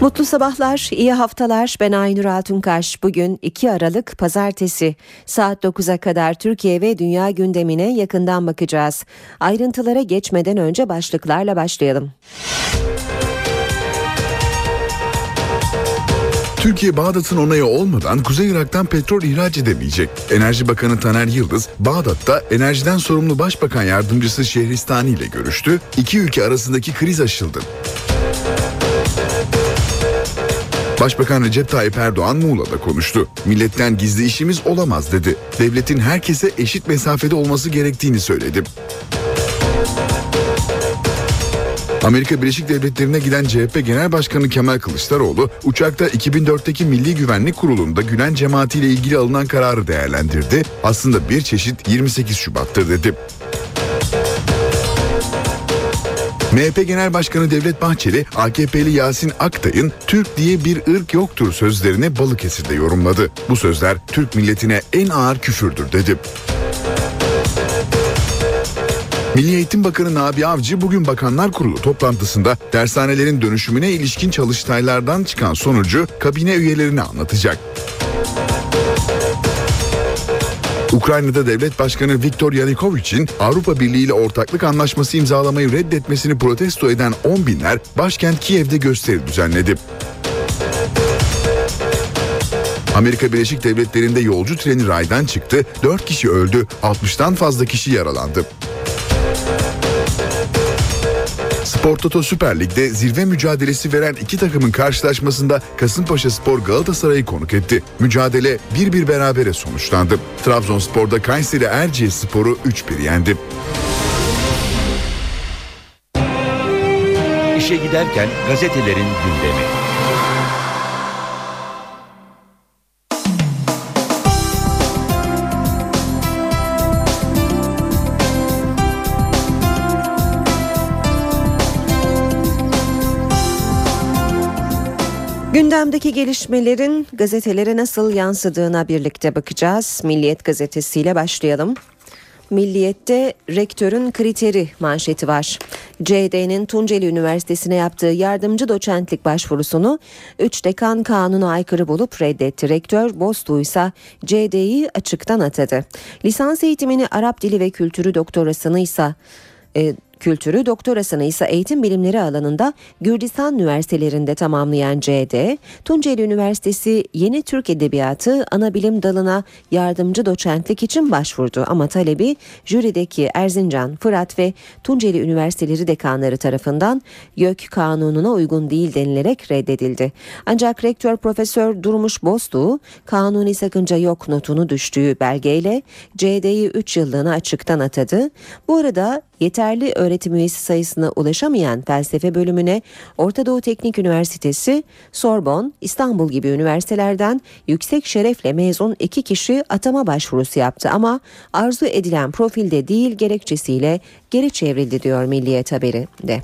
Mutlu sabahlar, iyi haftalar. Ben Aynur Altunkaş. Bugün 2 Aralık Pazartesi. Saat 9'a kadar Türkiye ve dünya gündemine yakından bakacağız. Ayrıntılara geçmeden önce başlıklarla başlayalım. Türkiye Bağdat'ın onayı olmadan Kuzey Irak'tan petrol ihraç edemeyecek. Enerji Bakanı Taner Yıldız, Bağdat'ta enerjiden sorumlu Başbakan Yardımcısı Şehristani ile görüştü. İki ülke arasındaki kriz aşıldı. Başbakan Recep Tayyip Erdoğan Muğla'da konuştu. Milletten gizli işimiz olamaz dedi. Devletin herkese eşit mesafede olması gerektiğini söyledi. Amerika Birleşik Devletleri'ne giden CHP Genel Başkanı Kemal Kılıçdaroğlu uçakta 2004'teki Milli Güvenlik Kurulu'nda Gülen cemaatiyle ilgili alınan kararı değerlendirdi. Aslında bir çeşit 28 Şubat'tır dedi. MHP Genel Başkanı Devlet Bahçeli, AKP'li Yasin Aktay'ın Türk diye bir ırk yoktur sözlerini Balıkesir'de yorumladı. Bu sözler Türk milletine en ağır küfürdür dedi. Milli Eğitim Bakanı Nabi Avcı bugün Bakanlar Kurulu toplantısında dershanelerin dönüşümüne ilişkin çalıştaylardan çıkan sonucu kabine üyelerine anlatacak. Ukrayna'da devlet başkanı Viktor Yanukovych'in Avrupa Birliği ile ortaklık anlaşması imzalamayı reddetmesini protesto eden 10 binler başkent Kiev'de gösteri düzenledi. Amerika Birleşik Devletleri'nde yolcu treni raydan çıktı, 4 kişi öldü, 60'tan fazla kişi yaralandı. Spor Toto Süper Lig'de zirve mücadelesi veren iki takımın karşılaşmasında Kasımpaşa Spor Galatasaray'ı konuk etti. Mücadele 1-1 berabere sonuçlandı. Trabzonspor'da Kayseri Erciyes Spor'u 3-1 yendi. İşe giderken gazetelerin gündemi. Gündemdeki gelişmelerin gazetelere nasıl yansıdığına birlikte bakacağız. Milliyet gazetesiyle başlayalım. Milliyet'te rektörün kriteri manşeti var. CD'nin Tunceli Üniversitesi'ne yaptığı yardımcı doçentlik başvurusunu 3 dekan kanuna aykırı bulup reddetti. Rektör Bostu ise CD'yi açıktan atadı. Lisans eğitimini Arap dili ve kültürü doktorasını ise e, kültürü, doktorasını ise eğitim bilimleri alanında Gürcistan üniversitelerinde tamamlayan CD, Tunceli Üniversitesi Yeni Türk Edebiyatı ana bilim dalına yardımcı doçentlik için başvurdu ama talebi jürideki Erzincan, Fırat ve Tunceli Üniversiteleri dekanları tarafından YÖK kanununa uygun değil denilerek reddedildi. Ancak rektör Profesör Durmuş Boztuğ kanuni sakınca yok notunu düştüğü belgeyle CD'yi 3 yıllığına açıktan atadı. Bu arada yeterli öğretim üyesi sayısına ulaşamayan felsefe bölümüne Orta Doğu Teknik Üniversitesi, Sorbon, İstanbul gibi üniversitelerden yüksek şerefle mezun iki kişi atama başvurusu yaptı ama arzu edilen profilde değil gerekçesiyle geri çevrildi diyor Milliyet haberi de.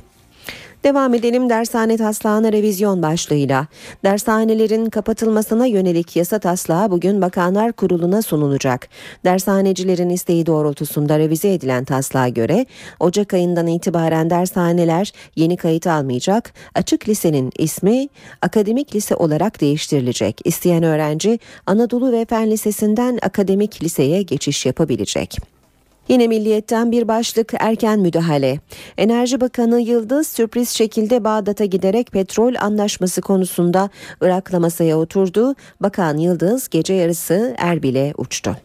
Devam edelim dershane taslağına revizyon başlığıyla. Dershanelerin kapatılmasına yönelik yasa taslağı bugün Bakanlar Kurulu'na sunulacak. Dershanecilerin isteği doğrultusunda revize edilen taslağa göre Ocak ayından itibaren dershaneler yeni kayıt almayacak. Açık lisenin ismi akademik lise olarak değiştirilecek. İsteyen öğrenci Anadolu ve Fen Lisesi'nden akademik liseye geçiş yapabilecek. Yine milliyetten bir başlık erken müdahale. Enerji Bakanı Yıldız sürpriz şekilde Bağdat'a giderek petrol anlaşması konusunda Irak'la masaya oturdu. Bakan Yıldız gece yarısı Erbil'e uçtu.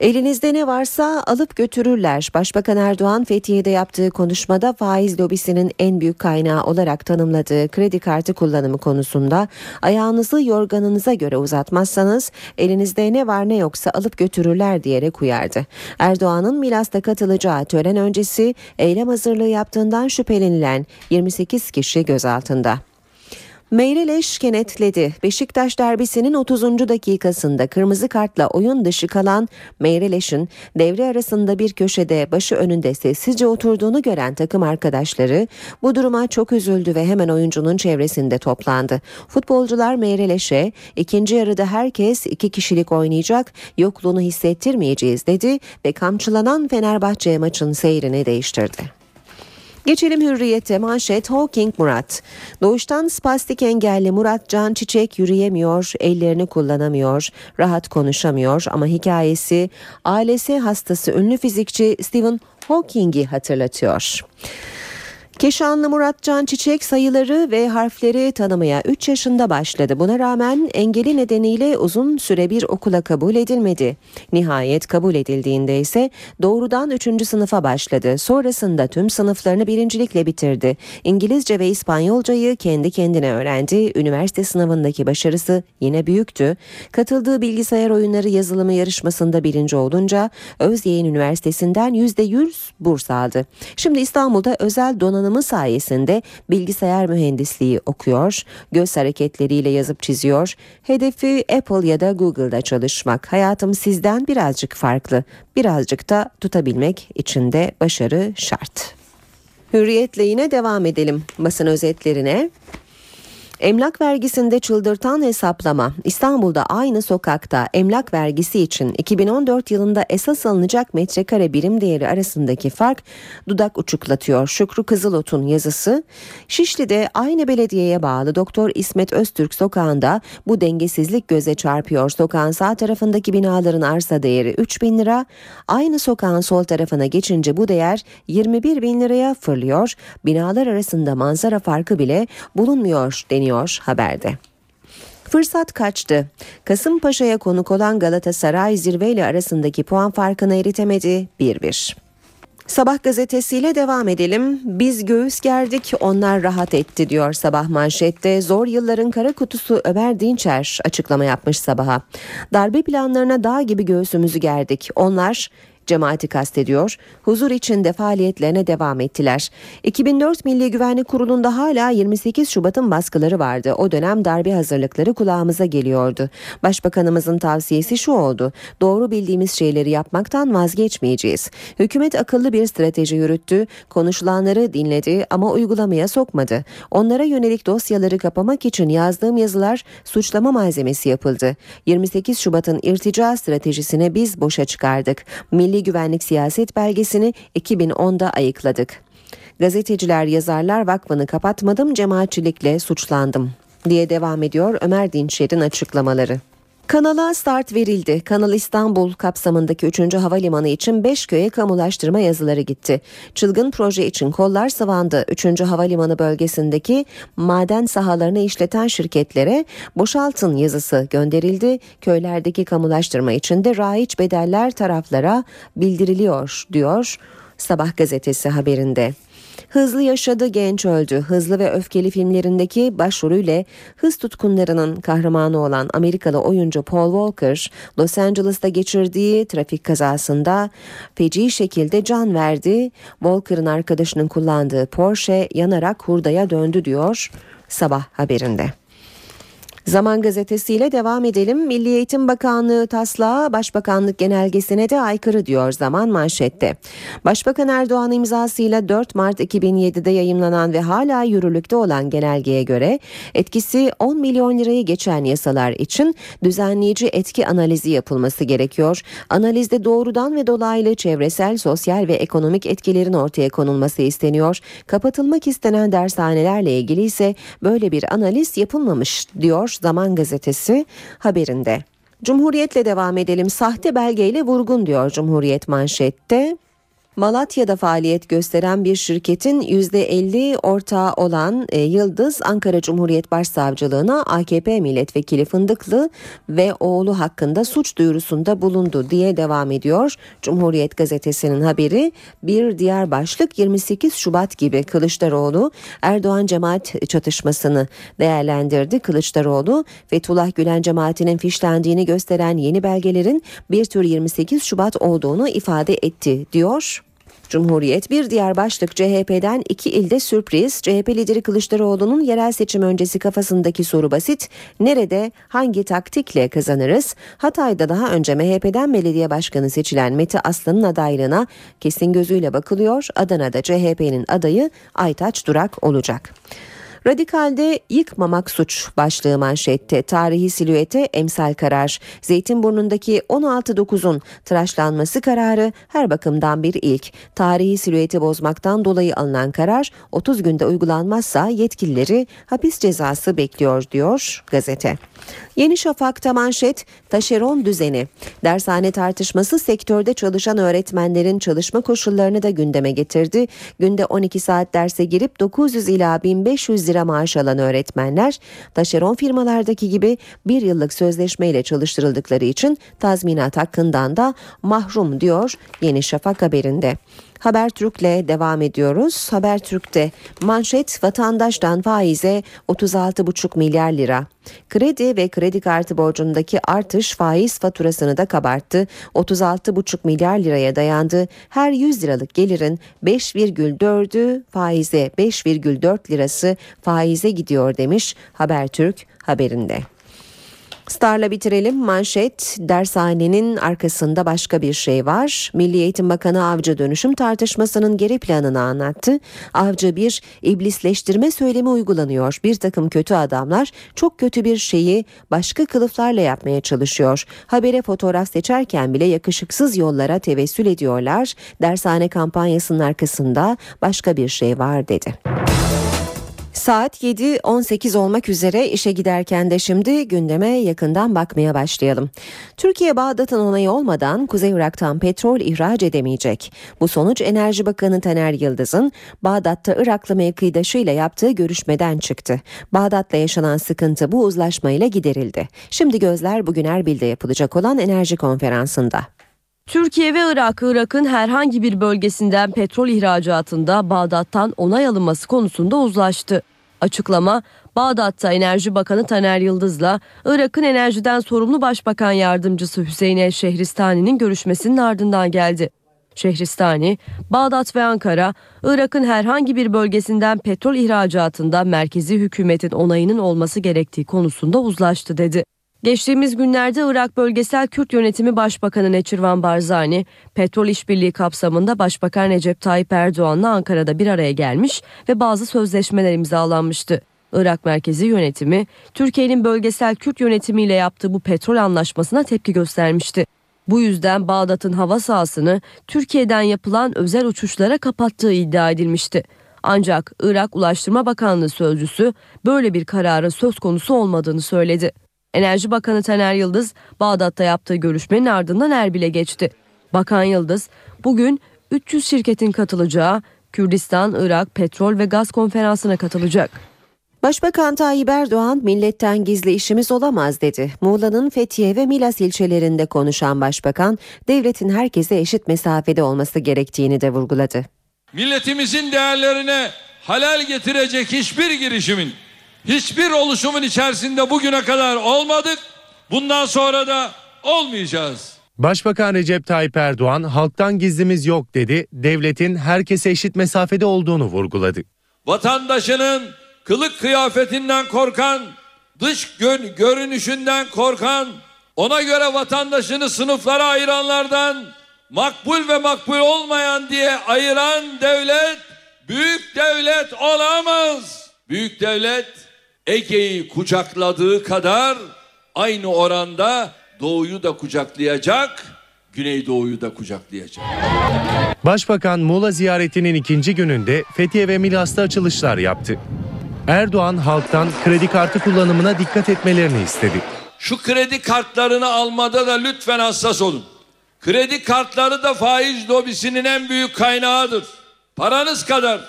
Elinizde ne varsa alıp götürürler. Başbakan Erdoğan Fethiye'de yaptığı konuşmada faiz lobisinin en büyük kaynağı olarak tanımladığı kredi kartı kullanımı konusunda ayağınızı yorganınıza göre uzatmazsanız elinizde ne var ne yoksa alıp götürürler diyerek uyardı. Erdoğan'ın Milas'ta katılacağı tören öncesi eylem hazırlığı yaptığından şüphelenilen 28 kişi gözaltında. Meyreleş kenetledi. Beşiktaş derbisinin 30. dakikasında kırmızı kartla oyun dışı kalan Meyreleş'in devre arasında bir köşede başı önünde sessizce oturduğunu gören takım arkadaşları bu duruma çok üzüldü ve hemen oyuncunun çevresinde toplandı. Futbolcular Meyreleş'e ikinci yarıda herkes iki kişilik oynayacak yokluğunu hissettirmeyeceğiz dedi ve kamçılanan Fenerbahçe maçın seyrini değiştirdi. Geçelim hürriyete manşet Hawking Murat. Doğuştan spastik engelli Murat Can Çiçek yürüyemiyor, ellerini kullanamıyor, rahat konuşamıyor ama hikayesi ALS hastası ünlü fizikçi Stephen Hawking'i hatırlatıyor. Keşanlı Murat Can Çiçek sayıları ve harfleri tanımaya 3 yaşında başladı. Buna rağmen engeli nedeniyle uzun süre bir okula kabul edilmedi. Nihayet kabul edildiğinde ise doğrudan 3. sınıfa başladı. Sonrasında tüm sınıflarını birincilikle bitirdi. İngilizce ve İspanyolcayı kendi kendine öğrendi. Üniversite sınavındaki başarısı yine büyüktü. Katıldığı bilgisayar oyunları yazılımı yarışmasında birinci olunca Özyeğin Üniversitesi'nden %100 burs aldı. Şimdi İstanbul'da özel donanım donanımı sayesinde bilgisayar mühendisliği okuyor, göz hareketleriyle yazıp çiziyor. Hedefi Apple ya da Google'da çalışmak. Hayatım sizden birazcık farklı. Birazcık da tutabilmek için de başarı şart. Hürriyetle yine devam edelim basın özetlerine. Emlak vergisinde çıldırtan hesaplama İstanbul'da aynı sokakta emlak vergisi için 2014 yılında esas alınacak metrekare birim değeri arasındaki fark dudak uçuklatıyor. Şükrü Kızılot'un yazısı Şişli'de aynı belediyeye bağlı Doktor İsmet Öztürk sokağında bu dengesizlik göze çarpıyor. Sokağın sağ tarafındaki binaların arsa değeri 3 bin lira aynı sokağın sol tarafına geçince bu değer 21 bin liraya fırlıyor. Binalar arasında manzara farkı bile bulunmuyor deniyor deniyor haberde. Fırsat kaçtı. Kasımpaşa'ya konuk olan Galatasaray zirveyle arasındaki puan farkını eritemedi 1-1. Sabah gazetesiyle devam edelim. Biz göğüs gerdik, onlar rahat etti diyor sabah manşette. Zor yılların kara kutusu Ömer Dinçer açıklama yapmış sabaha. Darbe planlarına dağ gibi göğsümüzü gerdik. Onlar cemaati kastediyor, huzur içinde faaliyetlerine devam ettiler. 2004 Milli Güvenlik Kurulu'nda hala 28 Şubat'ın baskıları vardı. O dönem darbe hazırlıkları kulağımıza geliyordu. Başbakanımızın tavsiyesi şu oldu. Doğru bildiğimiz şeyleri yapmaktan vazgeçmeyeceğiz. Hükümet akıllı bir strateji yürüttü, konuşulanları dinledi ama uygulamaya sokmadı. Onlara yönelik dosyaları kapamak için yazdığım yazılar suçlama malzemesi yapıldı. 28 Şubat'ın irtica stratejisine biz boşa çıkardık. Milli Milli Güvenlik Siyaset Belgesini 2010'da ayıkladık. Gazeteciler Yazarlar Vakfı'nı kapatmadım cemaatçilikle suçlandım diye devam ediyor Ömer Dinçer'in açıklamaları. Kanala start verildi. Kanal İstanbul kapsamındaki 3. havalimanı için 5 köye kamulaştırma yazıları gitti. Çılgın proje için kollar sıvandı. 3. havalimanı bölgesindeki maden sahalarını işleten şirketlere boşaltın yazısı gönderildi. Köylerdeki kamulaştırma için de raiç bedeller taraflara bildiriliyor diyor Sabah gazetesi haberinde. Hızlı yaşadı genç öldü. Hızlı ve öfkeli filmlerindeki başrolüyle hız tutkunlarının kahramanı olan Amerikalı oyuncu Paul Walker, Los Angeles'ta geçirdiği trafik kazasında feci şekilde can verdi. Walker'ın arkadaşının kullandığı Porsche yanarak hurdaya döndü diyor sabah haberinde. Zaman gazetesiyle devam edelim. Milli Eğitim Bakanlığı taslağı Başbakanlık genelgesine de aykırı diyor Zaman manşette. Başbakan Erdoğan imzasıyla 4 Mart 2007'de yayımlanan ve hala yürürlükte olan genelgeye göre etkisi 10 milyon lirayı geçen yasalar için düzenleyici etki analizi yapılması gerekiyor. Analizde doğrudan ve dolaylı çevresel, sosyal ve ekonomik etkilerin ortaya konulması isteniyor. Kapatılmak istenen dershanelerle ilgili ise böyle bir analiz yapılmamış diyor Zaman Gazetesi haberinde. Cumhuriyetle devam edelim. Sahte belgeyle vurgun diyor Cumhuriyet manşette. Malatya'da faaliyet gösteren bir şirketin %50 ortağı olan e, Yıldız Ankara Cumhuriyet Başsavcılığına AKP milletvekili Fındıklı ve oğlu hakkında suç duyurusunda bulundu diye devam ediyor. Cumhuriyet gazetesinin haberi bir diğer başlık 28 Şubat gibi Kılıçdaroğlu Erdoğan cemaat çatışmasını değerlendirdi. Kılıçdaroğlu Fethullah Gülen cemaatinin fişlendiğini gösteren yeni belgelerin bir tür 28 Şubat olduğunu ifade etti diyor. Cumhuriyet bir diğer başlık CHP'den iki ilde sürpriz. CHP lideri Kılıçdaroğlu'nun yerel seçim öncesi kafasındaki soru basit. Nerede hangi taktikle kazanırız? Hatay'da daha önce MHP'den belediye başkanı seçilen Mete Aslan'ın adaylığına kesin gözüyle bakılıyor. Adana'da CHP'nin adayı Aytaç Durak olacak. Radikal'de yıkmamak suç başlığı manşette tarihi silüete emsal karar. Zeytinburnu'ndaki 16.9'un tıraşlanması kararı her bakımdan bir ilk. Tarihi silüeti bozmaktan dolayı alınan karar 30 günde uygulanmazsa yetkilileri hapis cezası bekliyor diyor gazete. Yeni Şafak'ta manşet taşeron düzeni. Dershane tartışması sektörde çalışan öğretmenlerin çalışma koşullarını da gündeme getirdi. Günde 12 saat derse girip 900 ila 1500 lira maaş alan öğretmenler taşeron firmalardaki gibi bir yıllık sözleşmeyle çalıştırıldıkları için tazminat hakkından da mahrum diyor Yeni Şafak haberinde. Habertürk'le devam ediyoruz. Habertürk'te manşet vatandaştan faize 36,5 milyar lira. Kredi ve kredi kartı borcundaki artış faiz faturasını da kabarttı. 36,5 milyar liraya dayandı. Her 100 liralık gelirin 5,4'ü faize 5,4 lirası faize gidiyor demiş Habertürk haberinde. Star'la bitirelim. Manşet dershanenin arkasında başka bir şey var. Milli Eğitim Bakanı Avcı dönüşüm tartışmasının geri planını anlattı. Avcı bir iblisleştirme söylemi uygulanıyor. Bir takım kötü adamlar çok kötü bir şeyi başka kılıflarla yapmaya çalışıyor. Habere fotoğraf seçerken bile yakışıksız yollara tevessül ediyorlar. Dershane kampanyasının arkasında başka bir şey var dedi. Saat 7.18 olmak üzere işe giderken de şimdi gündeme yakından bakmaya başlayalım. Türkiye Bağdat'ın onayı olmadan Kuzey Irak'tan petrol ihraç edemeyecek. Bu sonuç Enerji Bakanı Taner Yıldız'ın Bağdat'ta Iraklı mevkidaşıyla yaptığı görüşmeden çıktı. Bağdat'la yaşanan sıkıntı bu uzlaşmayla giderildi. Şimdi gözler bugün Erbil'de yapılacak olan enerji konferansında. Türkiye ve Irak, Irak'ın herhangi bir bölgesinden petrol ihracatında Bağdat'tan onay alınması konusunda uzlaştı. Açıklama Bağdat'ta Enerji Bakanı Taner Yıldız'la Irak'ın enerjiden sorumlu Başbakan Yardımcısı Hüseyin El Şehristani'nin görüşmesinin ardından geldi. Şehristani, Bağdat ve Ankara, Irak'ın herhangi bir bölgesinden petrol ihracatında merkezi hükümetin onayının olması gerektiği konusunda uzlaştı dedi. Geçtiğimiz günlerde Irak Bölgesel Kürt Yönetimi Başbakanı Neçirvan Barzani, petrol işbirliği kapsamında Başbakan Recep Tayyip Erdoğan'la Ankara'da bir araya gelmiş ve bazı sözleşmeler imzalanmıştı. Irak merkezi yönetimi, Türkiye'nin bölgesel Kürt yönetimiyle yaptığı bu petrol anlaşmasına tepki göstermişti. Bu yüzden Bağdat'ın hava sahasını Türkiye'den yapılan özel uçuşlara kapattığı iddia edilmişti. Ancak Irak Ulaştırma Bakanlığı sözcüsü böyle bir kararın söz konusu olmadığını söyledi. Enerji Bakanı Taner Yıldız Bağdat'ta yaptığı görüşmenin ardından Erbil'e geçti. Bakan Yıldız bugün 300 şirketin katılacağı Kürdistan, Irak, Petrol ve Gaz Konferansı'na katılacak. Başbakan Tayyip Erdoğan milletten gizli işimiz olamaz dedi. Muğla'nın Fethiye ve Milas ilçelerinde konuşan başbakan devletin herkese eşit mesafede olması gerektiğini de vurguladı. Milletimizin değerlerine halal getirecek hiçbir girişimin hiçbir oluşumun içerisinde bugüne kadar olmadık. Bundan sonra da olmayacağız. Başbakan Recep Tayyip Erdoğan halktan gizlimiz yok dedi. Devletin herkese eşit mesafede olduğunu vurguladı. Vatandaşının kılık kıyafetinden korkan, dış gön görünüşünden korkan, ona göre vatandaşını sınıflara ayıranlardan makbul ve makbul olmayan diye ayıran devlet büyük devlet olamaz. Büyük devlet Ege'yi kucakladığı kadar aynı oranda doğuyu da kucaklayacak, Güneydoğu'yu da kucaklayacak. Başbakan Muğla ziyaretinin ikinci gününde Fethiye ve Milas'ta açılışlar yaptı. Erdoğan halktan kredi kartı kullanımına dikkat etmelerini istedi. Şu kredi kartlarını almada da lütfen hassas olun. Kredi kartları da faiz lobisinin en büyük kaynağıdır. Paranız kadar,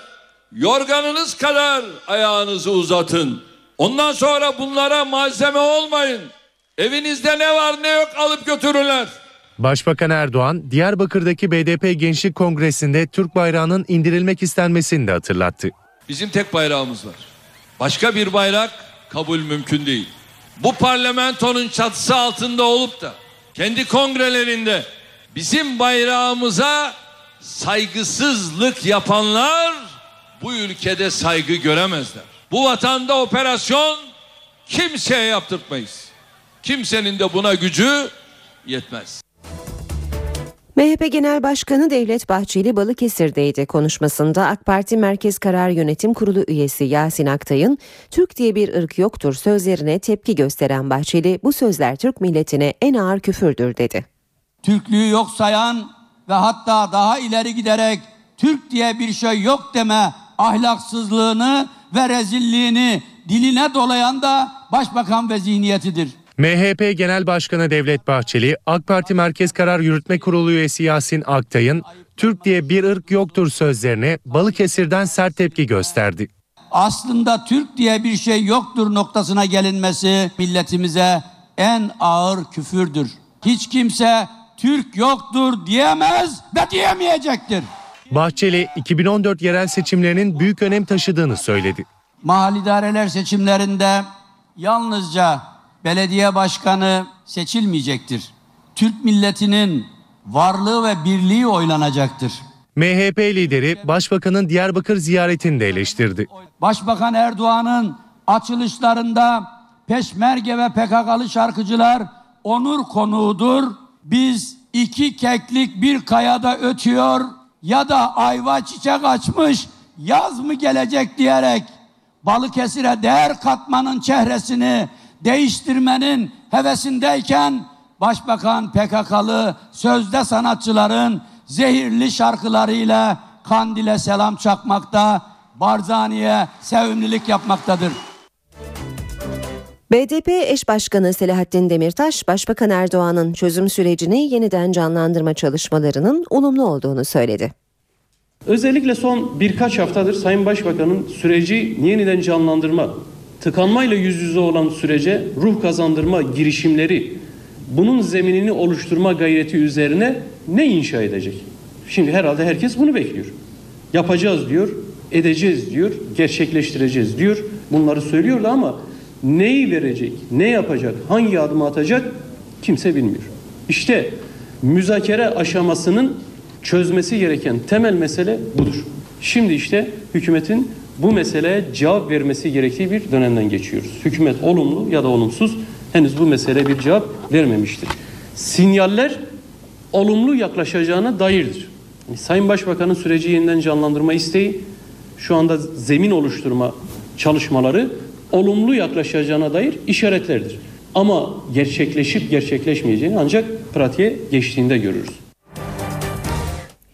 yorganınız kadar ayağınızı uzatın. Ondan sonra bunlara malzeme olmayın. Evinizde ne var ne yok alıp götürürler. Başbakan Erdoğan, Diyarbakır'daki BDP Gençlik Kongresi'nde Türk bayrağının indirilmek istenmesini de hatırlattı. Bizim tek bayrağımız var. Başka bir bayrak kabul mümkün değil. Bu parlamentonun çatısı altında olup da kendi kongrelerinde bizim bayrağımıza saygısızlık yapanlar bu ülkede saygı göremezler. Bu vatanda operasyon kimseye yaptırtmayız. Kimsenin de buna gücü yetmez. MHP Genel Başkanı Devlet Bahçeli Balıkesir'deydi. Konuşmasında AK Parti Merkez Karar Yönetim Kurulu üyesi Yasin Aktay'ın Türk diye bir ırk yoktur sözlerine tepki gösteren Bahçeli bu sözler Türk milletine en ağır küfürdür dedi. Türklüğü yok sayan ve hatta daha ileri giderek Türk diye bir şey yok deme ahlaksızlığını ve rezilliğini diline dolayan da başbakan ve zihniyetidir. MHP Genel Başkanı Devlet Bahçeli, AK Parti Merkez Karar Yürütme Kurulu üyesi Yasin Aktay'ın Türk diye bir ırk yoktur sözlerine Balıkesir'den sert tepki gösterdi. Aslında Türk diye bir şey yoktur noktasına gelinmesi milletimize en ağır küfürdür. Hiç kimse Türk yoktur diyemez ve diyemeyecektir. Bahçeli, 2014 yerel seçimlerinin büyük önem taşıdığını söyledi. Mahalli idareler seçimlerinde yalnızca belediye başkanı seçilmeyecektir. Türk milletinin varlığı ve birliği oylanacaktır. MHP lideri Başbakanın Diyarbakır ziyaretini de eleştirdi. Başbakan Erdoğan'ın açılışlarında Peşmerge ve PKK'lı şarkıcılar onur konuğudur. Biz iki keklik bir kayada ötüyor ya da ayva çiçek açmış yaz mı gelecek diyerek Balıkesir'e değer katmanın çehresini değiştirmenin hevesindeyken Başbakan PKK'lı sözde sanatçıların zehirli şarkılarıyla Kandil'e selam çakmakta, Barzani'ye sevimlilik yapmaktadır. BDP eş başkanı Selahattin Demirtaş, Başbakan Erdoğan'ın çözüm sürecini yeniden canlandırma çalışmalarının olumlu olduğunu söyledi. Özellikle son birkaç haftadır Sayın Başbakan'ın süreci yeniden canlandırma, tıkanmayla yüz yüze olan sürece ruh kazandırma girişimleri, bunun zeminini oluşturma gayreti üzerine ne inşa edecek? Şimdi herhalde herkes bunu bekliyor. Yapacağız diyor, edeceğiz diyor, gerçekleştireceğiz diyor. Bunları söylüyordu ama neyi verecek, ne yapacak, hangi adımı atacak kimse bilmiyor. İşte müzakere aşamasının çözmesi gereken temel mesele budur. Şimdi işte hükümetin bu meseleye cevap vermesi gerektiği bir dönemden geçiyoruz. Hükümet olumlu ya da olumsuz henüz bu meseleye bir cevap vermemiştir. Sinyaller olumlu yaklaşacağına dairdir. Sayın Başbakan'ın süreci yeniden canlandırma isteği, şu anda zemin oluşturma çalışmaları olumlu yaklaşacağına dair işaretlerdir. Ama gerçekleşip gerçekleşmeyeceğini ancak pratiğe geçtiğinde görürüz.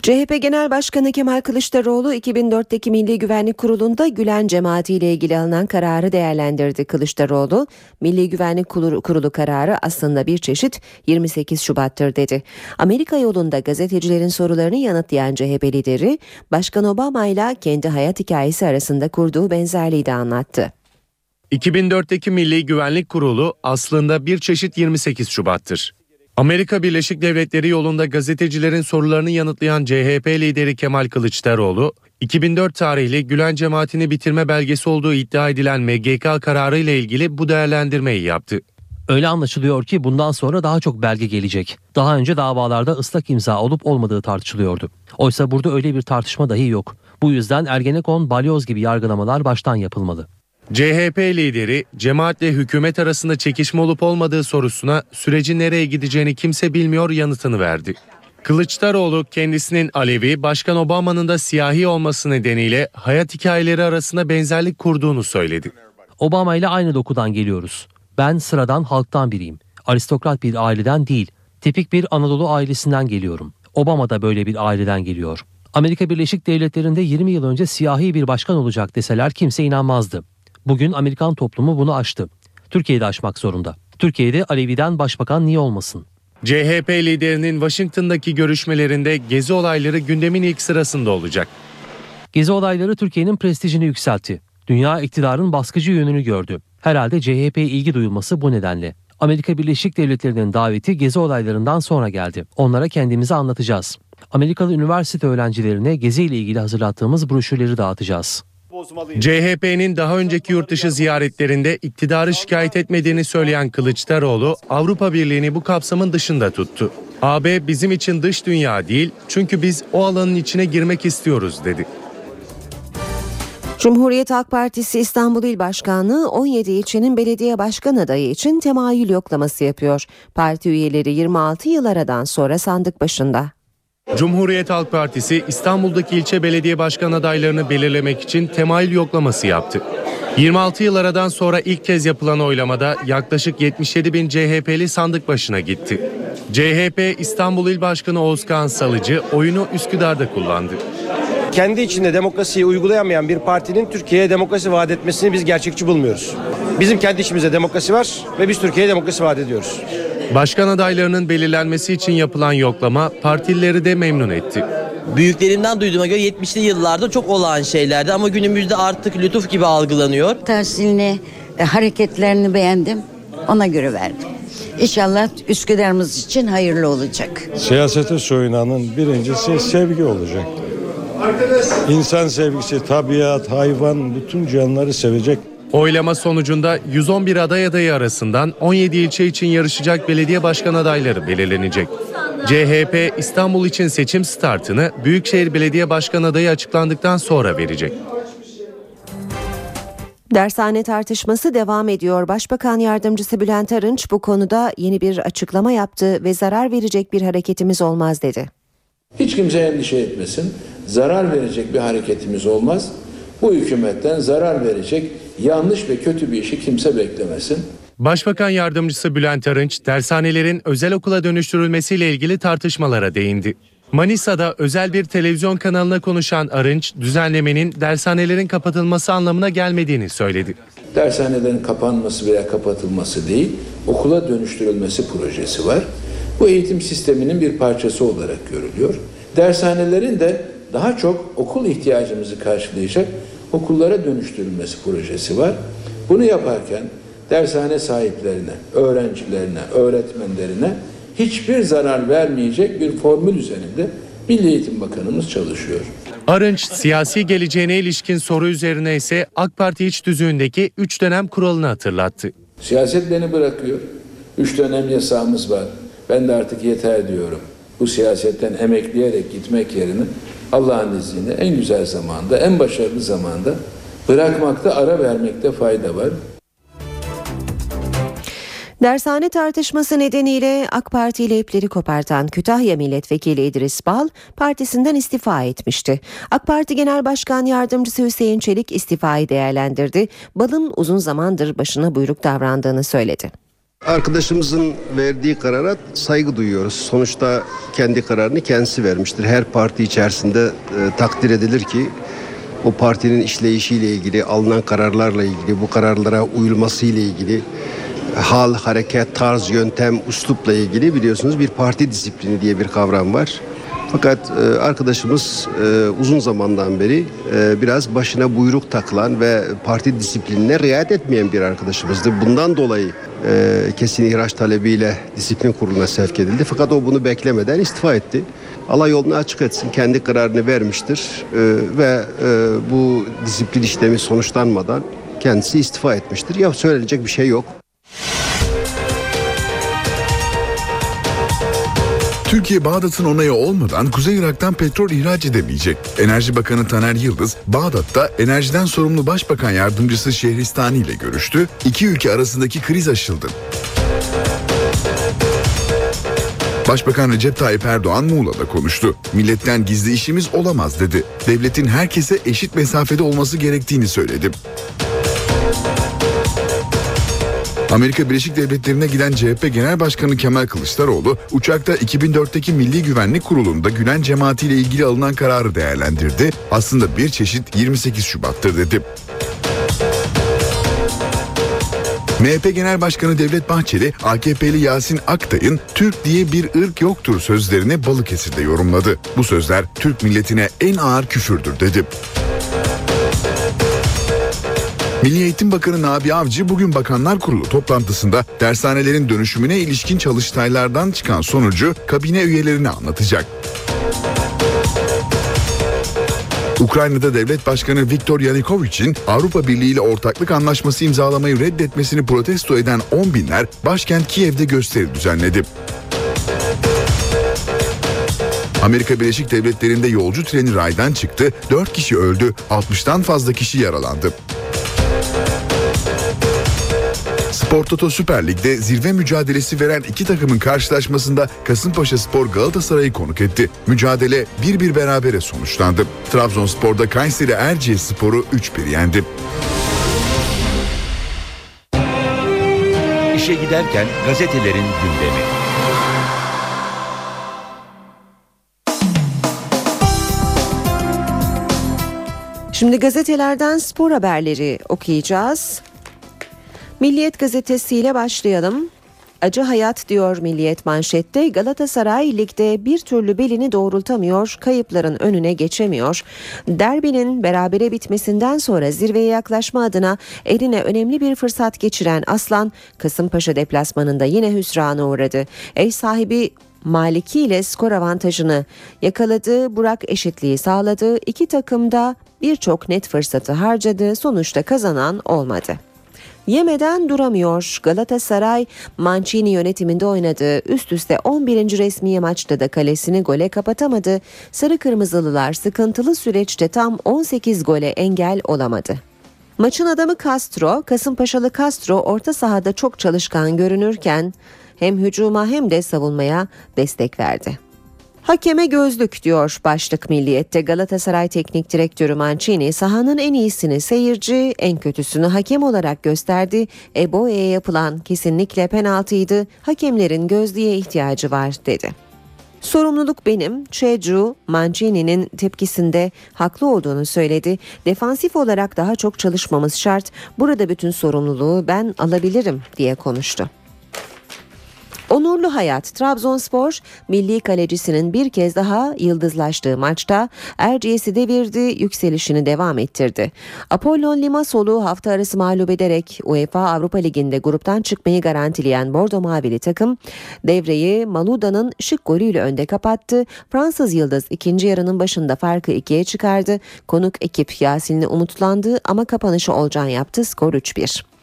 CHP Genel Başkanı Kemal Kılıçdaroğlu 2004'teki Milli Güvenlik Kurulu'nda Gülen cemaati ile ilgili alınan kararı değerlendirdi. Kılıçdaroğlu, Milli Güvenlik Kurulu kararı aslında bir çeşit 28 Şubat'tır dedi. Amerika yolunda gazetecilerin sorularını yanıtlayan CHP lideri, Başkan Obama ile kendi hayat hikayesi arasında kurduğu benzerliği de anlattı. 2004'teki Milli Güvenlik Kurulu aslında bir çeşit 28 Şubat'tır. Amerika Birleşik Devletleri yolunda gazetecilerin sorularını yanıtlayan CHP lideri Kemal Kılıçdaroğlu, 2004 tarihli Gülen cemaatini bitirme belgesi olduğu iddia edilen MGK kararı ile ilgili bu değerlendirmeyi yaptı. Öyle anlaşılıyor ki bundan sonra daha çok belge gelecek. Daha önce davalarda ıslak imza olup olmadığı tartışılıyordu. Oysa burada öyle bir tartışma dahi yok. Bu yüzden Ergenekon, balyoz gibi yargılamalar baştan yapılmalı. CHP lideri cemaatle hükümet arasında çekişme olup olmadığı sorusuna sürecin nereye gideceğini kimse bilmiyor yanıtını verdi. Kılıçdaroğlu kendisinin Alevi, Başkan Obama'nın da siyahi olması nedeniyle hayat hikayeleri arasında benzerlik kurduğunu söyledi. Obama ile aynı dokudan geliyoruz. Ben sıradan halktan biriyim. Aristokrat bir aileden değil, tipik bir Anadolu ailesinden geliyorum. Obama da böyle bir aileden geliyor. Amerika Birleşik Devletleri'nde 20 yıl önce siyahi bir başkan olacak deseler kimse inanmazdı. Bugün Amerikan toplumu bunu aştı. Türkiye'de aşmak zorunda. Türkiye'de Alevi'den başbakan niye olmasın? CHP liderinin Washington'daki görüşmelerinde gezi olayları gündemin ilk sırasında olacak. Gezi olayları Türkiye'nin prestijini yükseltti. Dünya iktidarın baskıcı yönünü gördü. Herhalde CHP'ye ilgi duyulması bu nedenle. Amerika Birleşik Devletleri'nin daveti gezi olaylarından sonra geldi. Onlara kendimizi anlatacağız. Amerikalı üniversite öğrencilerine gezi ile ilgili hazırlattığımız broşürleri dağıtacağız. CHP'nin daha önceki yurtdışı ziyaretlerinde iktidarı şikayet etmediğini söyleyen Kılıçdaroğlu Avrupa Birliği'ni bu kapsamın dışında tuttu. AB bizim için dış dünya değil çünkü biz o alanın içine girmek istiyoruz dedi. Cumhuriyet Halk Partisi İstanbul İl Başkanlığı 17 ilçenin belediye başkan adayı için temayül yoklaması yapıyor. Parti üyeleri 26 yıl aradan sonra sandık başında. Cumhuriyet Halk Partisi İstanbul'daki ilçe belediye başkan adaylarını belirlemek için temayül yoklaması yaptı. 26 yıl aradan sonra ilk kez yapılan oylamada yaklaşık 77 bin CHP'li sandık başına gitti. CHP İstanbul İl Başkanı Oğuzkan Salıcı oyunu Üsküdar'da kullandı. Kendi içinde demokrasiyi uygulayamayan bir partinin Türkiye'ye demokrasi vaat etmesini biz gerçekçi bulmuyoruz. Bizim kendi içimizde demokrasi var ve biz Türkiye'ye demokrasi vaat ediyoruz. Başkan adaylarının belirlenmesi için yapılan yoklama partilileri de memnun etti. Büyüklerimden duyduğuma göre 70'li yıllarda çok olağan şeylerdi ama günümüzde artık lütuf gibi algılanıyor. Tahsilini, e, hareketlerini beğendim. Ona göre verdim. İnşallah Üsküdar'ımız için hayırlı olacak. Siyasete soyunanın birincisi sevgi olacak. İnsan sevgisi, tabiat, hayvan, bütün canlıları sevecek. Oylama sonucunda 111 aday adayı arasından 17 ilçe için yarışacak belediye başkan adayları belirlenecek. CHP İstanbul için seçim startını Büyükşehir Belediye Başkan adayı açıklandıktan sonra verecek. Dershane tartışması devam ediyor. Başbakan Yardımcısı Bülent Arınç bu konuda yeni bir açıklama yaptı ve zarar verecek bir hareketimiz olmaz dedi. Hiç kimse endişe etmesin. Zarar verecek bir hareketimiz olmaz. Bu hükümetten zarar verecek yanlış ve kötü bir işi kimse beklemesin. Başbakan Yardımcısı Bülent Arınç, dershanelerin özel okula dönüştürülmesiyle ilgili tartışmalara değindi. Manisa'da özel bir televizyon kanalına konuşan Arınç, düzenlemenin dershanelerin kapatılması anlamına gelmediğini söyledi. Dershanelerin kapanması veya kapatılması değil, okula dönüştürülmesi projesi var. Bu eğitim sisteminin bir parçası olarak görülüyor. Dershanelerin de daha çok okul ihtiyacımızı karşılayacak okullara dönüştürülmesi projesi var. Bunu yaparken dershane sahiplerine, öğrencilerine, öğretmenlerine hiçbir zarar vermeyecek bir formül üzerinde Milli Eğitim Bakanımız çalışıyor. Arınç siyasi geleceğine ilişkin soru üzerine ise AK Parti iç düzüğündeki 3 dönem kuralını hatırlattı. Siyaset beni bırakıyor. Üç dönem yasağımız var. Ben de artık yeter diyorum. Bu siyasetten emekleyerek gitmek yerine Allah'ın izniyle en güzel zamanda, en başarılı zamanda bırakmakta, ara vermekte fayda var. Dershane tartışması nedeniyle AK Parti ile ipleri kopartan Kütahya Milletvekili İdris Bal partisinden istifa etmişti. AK Parti Genel Başkan Yardımcısı Hüseyin Çelik istifayı değerlendirdi. Bal'ın uzun zamandır başına buyruk davrandığını söyledi. Arkadaşımızın verdiği karara saygı duyuyoruz. Sonuçta kendi kararını kendisi vermiştir. Her parti içerisinde e, takdir edilir ki o partinin işleyişiyle ilgili, alınan kararlarla ilgili, bu kararlara uyulması ile ilgili hal, hareket, tarz, yöntem, uslupla ilgili biliyorsunuz bir parti disiplini diye bir kavram var. Fakat e, arkadaşımız e, uzun zamandan beri e, biraz başına buyruk takılan ve parti disiplinine riayet etmeyen bir arkadaşımızdı. Bundan dolayı e, kesin ihraç talebiyle disiplin kuruluna sevk edildi. Fakat o bunu beklemeden istifa etti. Allah yolunu açık etsin. Kendi kararını vermiştir e, ve e, bu disiplin işlemi sonuçlanmadan kendisi istifa etmiştir. Ya söylenecek bir şey yok. Türkiye Bağdat'ın onayı olmadan Kuzey Irak'tan petrol ihraç edemeyecek. Enerji Bakanı Taner Yıldız, Bağdat'ta enerjiden sorumlu Başbakan Yardımcısı Şehristani ile görüştü. İki ülke arasındaki kriz aşıldı. Başbakan Recep Tayyip Erdoğan Muğla'da konuştu. Milletten gizli işimiz olamaz dedi. Devletin herkese eşit mesafede olması gerektiğini söyledi. Amerika Birleşik Devletleri'ne giden CHP Genel Başkanı Kemal Kılıçdaroğlu uçakta 2004'teki Milli Güvenlik Kurulu'nda Gülen cemaatiyle ilgili alınan kararı değerlendirdi. Aslında bir çeşit 28 Şubat'tır dedi. MHP Genel Başkanı Devlet Bahçeli, AKP'li Yasin Aktay'ın Türk diye bir ırk yoktur sözlerini Balıkesir'de yorumladı. Bu sözler Türk milletine en ağır küfürdür dedi. Milli Eğitim Bakanı Nabi Avcı bugün Bakanlar Kurulu toplantısında dershanelerin dönüşümüne ilişkin çalıştaylardan çıkan sonucu kabine üyelerine anlatacak. Ukrayna'da devlet başkanı Viktor Yanukovych'in Avrupa Birliği ile ortaklık anlaşması imzalamayı reddetmesini protesto eden on binler başkent Kiev'de gösteri düzenledi. Amerika Birleşik Devletleri'nde yolcu treni raydan çıktı, 4 kişi öldü, 60'tan fazla kişi yaralandı. Spor Toto Süper Lig'de zirve mücadelesi veren iki takımın karşılaşmasında Kasımpaşa Spor Galatasaray'ı konuk etti. Mücadele 1-1 berabere sonuçlandı. Trabzonspor'da Kayseri Erciyes Spor'u 3-1 yendi. İşe giderken gazetelerin gündemi. Şimdi gazetelerden spor haberleri okuyacağız. Milliyet gazetesiyle başlayalım. Acı hayat diyor Milliyet manşette Galatasaray ligde bir türlü belini doğrultamıyor, kayıpların önüne geçemiyor. Derbinin berabere bitmesinden sonra zirveye yaklaşma adına eline önemli bir fırsat geçiren Aslan Kasımpaşa deplasmanında yine hüsrana uğradı. Ev sahibi Maliki ile skor avantajını yakaladı, Burak eşitliği sağladı. İki takım da birçok net fırsatı harcadı. Sonuçta kazanan olmadı. Yemeden duramıyor. Galatasaray Mancini yönetiminde oynadığı üst üste 11. resmi maçta da kalesini gole kapatamadı. Sarı Kırmızılılar sıkıntılı süreçte tam 18 gole engel olamadı. Maçın adamı Castro, Kasımpaşalı Castro orta sahada çok çalışkan görünürken hem hücuma hem de savunmaya destek verdi. Hakeme gözlük diyor başlık milliyette Galatasaray Teknik Direktörü Mancini sahanın en iyisini seyirci en kötüsünü hakem olarak gösterdi. Eboe'ye yapılan kesinlikle penaltıydı hakemlerin gözlüğe ihtiyacı var dedi. Sorumluluk benim. Çeju Mancini'nin tepkisinde haklı olduğunu söyledi. Defansif olarak daha çok çalışmamız şart. Burada bütün sorumluluğu ben alabilirim diye konuştu. Onurlu hayat Trabzonspor milli kalecisinin bir kez daha yıldızlaştığı maçta Erciyes'i devirdi, yükselişini devam ettirdi. Apollon Limassol'u hafta arası mağlup ederek UEFA Avrupa Ligi'nde gruptan çıkmayı garantileyen Bordo Mavili takım devreyi Maluda'nın şık golüyle önde kapattı. Fransız Yıldız ikinci yarının başında farkı ikiye çıkardı. Konuk ekip Yasin'le umutlandı ama kapanışı Olcan yaptı skor 3-1.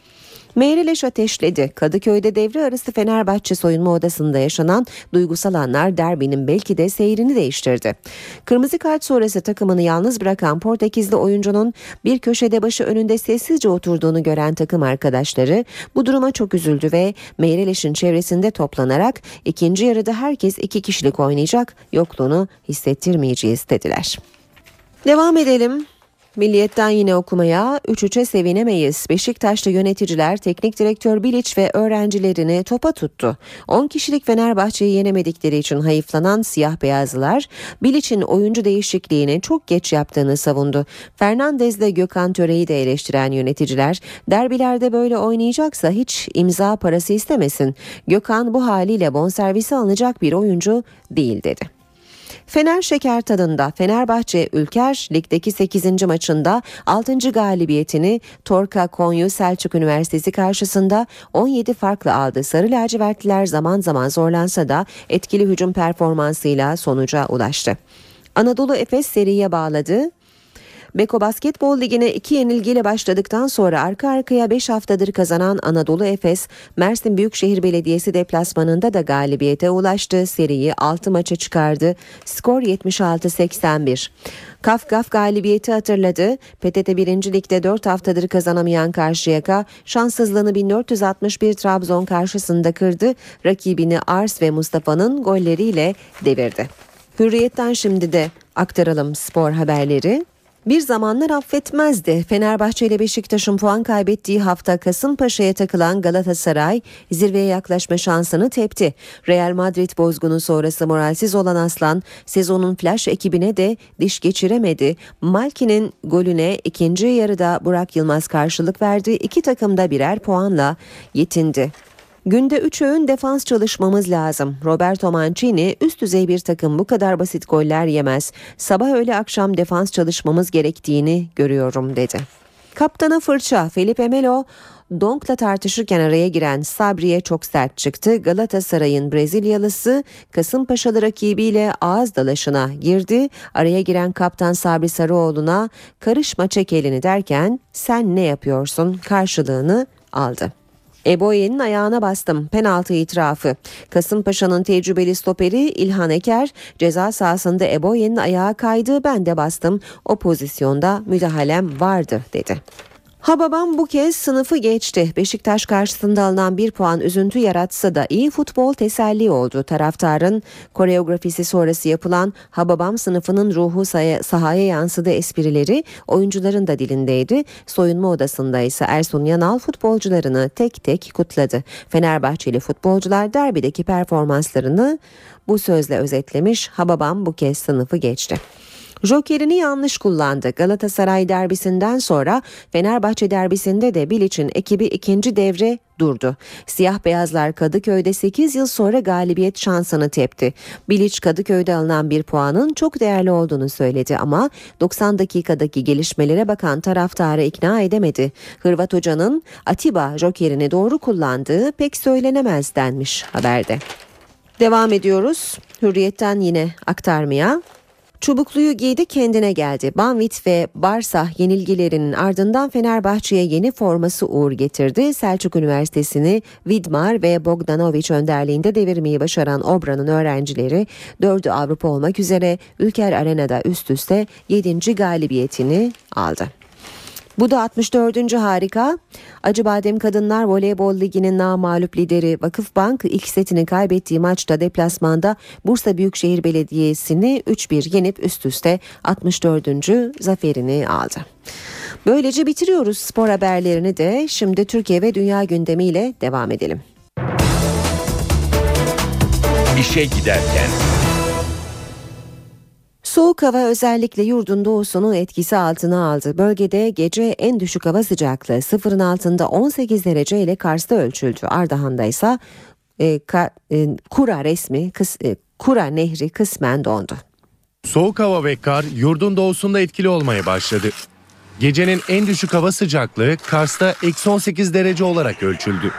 Meyrileş ateşledi. Kadıköy'de devre arası Fenerbahçe soyunma odasında yaşanan duygusal anlar derbinin belki de seyrini değiştirdi. Kırmızı kart sonrası takımını yalnız bırakan Portekizli oyuncunun bir köşede başı önünde sessizce oturduğunu gören takım arkadaşları bu duruma çok üzüldü ve Meyrileş'in çevresinde toplanarak ikinci yarıda herkes iki kişilik oynayacak yokluğunu hissettirmeyeceğiz dediler. Devam edelim. Milliyetten yine okumaya 3-3'e sevinemeyiz. Beşiktaş'ta yöneticiler teknik direktör Bilic ve öğrencilerini topa tuttu. 10 kişilik Fenerbahçe'yi yenemedikleri için hayıflanan siyah beyazlılar Bilic'in oyuncu değişikliğini çok geç yaptığını savundu. Fernandez ile Gökhan Töre'yi de eleştiren yöneticiler derbilerde böyle oynayacaksa hiç imza parası istemesin. Gökhan bu haliyle bonservisi alınacak bir oyuncu değil dedi. Fener şeker tadında Fenerbahçe Ülker Lig'deki 8. maçında 6. galibiyetini Torka Konyu Selçuk Üniversitesi karşısında 17 farklı aldı. Sarı lacivertliler zaman zaman zorlansa da etkili hücum performansıyla sonuca ulaştı. Anadolu Efes seriye bağladı. Beko Basketbol Ligi'ne iki yenilgiyle başladıktan sonra arka arkaya 5 haftadır kazanan Anadolu Efes, Mersin Büyükşehir Belediyesi deplasmanında da galibiyete ulaştı. Seriyi 6 maça çıkardı. Skor 76-81. Kafkaf galibiyeti hatırladı. PTT 1. Lig'de 4 haftadır kazanamayan Karşıyaka şanssızlığını 1461 Trabzon karşısında kırdı. Rakibini Ars ve Mustafa'nın golleriyle devirdi. Hürriyetten şimdi de aktaralım spor haberleri. Bir zamanlar affetmezdi. Fenerbahçe ile Beşiktaş'ın puan kaybettiği hafta Kasımpaşa'ya takılan Galatasaray zirveye yaklaşma şansını tepti. Real Madrid bozgunu sonrası moralsiz olan Aslan sezonun flash ekibine de diş geçiremedi. Malki'nin golüne ikinci yarıda Burak Yılmaz karşılık verdi. İki takım da birer puanla yetindi. Günde 3 öğün defans çalışmamız lazım. Roberto Mancini üst düzey bir takım bu kadar basit goller yemez. Sabah öğle akşam defans çalışmamız gerektiğini görüyorum dedi. Kaptana fırça Felipe Melo Donk'la tartışırken araya giren Sabri'ye çok sert çıktı. Galatasaray'ın Brezilyalısı Kasımpaşalı rakibiyle ağız dalaşına girdi. Araya giren kaptan Sabri Sarıoğlu'na karışma çek elini derken sen ne yapıyorsun karşılığını aldı. Eboye'nin ayağına bastım. Penaltı itirafı. Kasımpaşa'nın tecrübeli stoperi İlhan Eker ceza sahasında Eboye'nin ayağı kaydı ben de bastım. O pozisyonda müdahalem vardı dedi. Hababam bu kez sınıfı geçti. Beşiktaş karşısında alınan bir puan üzüntü yaratsa da iyi futbol teselli oldu. Taraftarın koreografisi sonrası yapılan Hababam sınıfının ruhu sahaya yansıdı esprileri oyuncuların da dilindeydi. Soyunma odasında ise Ersun Yanal futbolcularını tek tek kutladı. Fenerbahçeli futbolcular derbideki performanslarını bu sözle özetlemiş. Hababam bu kez sınıfı geçti. Jokerini yanlış kullandı. Galatasaray derbisinden sonra Fenerbahçe derbisinde de Bilic'in ekibi ikinci devre durdu. Siyah beyazlar Kadıköy'de 8 yıl sonra galibiyet şansını tepti. Bilic Kadıköy'de alınan bir puanın çok değerli olduğunu söyledi ama 90 dakikadaki gelişmelere bakan taraftarı ikna edemedi. Hırvat hocanın Atiba jokerini doğru kullandığı pek söylenemez denmiş haberde. Devam ediyoruz. Hürriyetten yine aktarmaya. Çubukluyu giydi kendine geldi. Banvit ve Barsah yenilgilerinin ardından Fenerbahçe'ye yeni forması uğur getirdi. Selçuk Üniversitesi'ni Vidmar ve Bogdanovic önderliğinde devirmeyi başaran Obra'nın öğrencileri 4'ü Avrupa olmak üzere Ülker Arena'da üst üste 7. galibiyetini aldı. Bu da 64. harika. Acıbadem Kadınlar Voleybol Ligi'nin namalup lideri Vakıfbank ilk setini kaybettiği maçta deplasmanda Bursa Büyükşehir Belediyesi'ni 3-1 yenip üst üste 64. zaferini aldı. Böylece bitiriyoruz spor haberlerini de şimdi Türkiye ve dünya gündemiyle devam edelim. İşe giderken Soğuk hava özellikle yurdun doğusunu etkisi altına aldı. Bölgede gece en düşük hava sıcaklığı sıfırın altında 18 derece ile Kars'ta ölçüldü. Ardahan'da ise e, ka, e, Kura resmi kıs, e, Kura Nehri kısmen dondu. Soğuk hava ve kar yurdun doğusunda etkili olmaya başladı. Gecenin en düşük hava sıcaklığı Kars'ta eksi 18 derece olarak ölçüldü.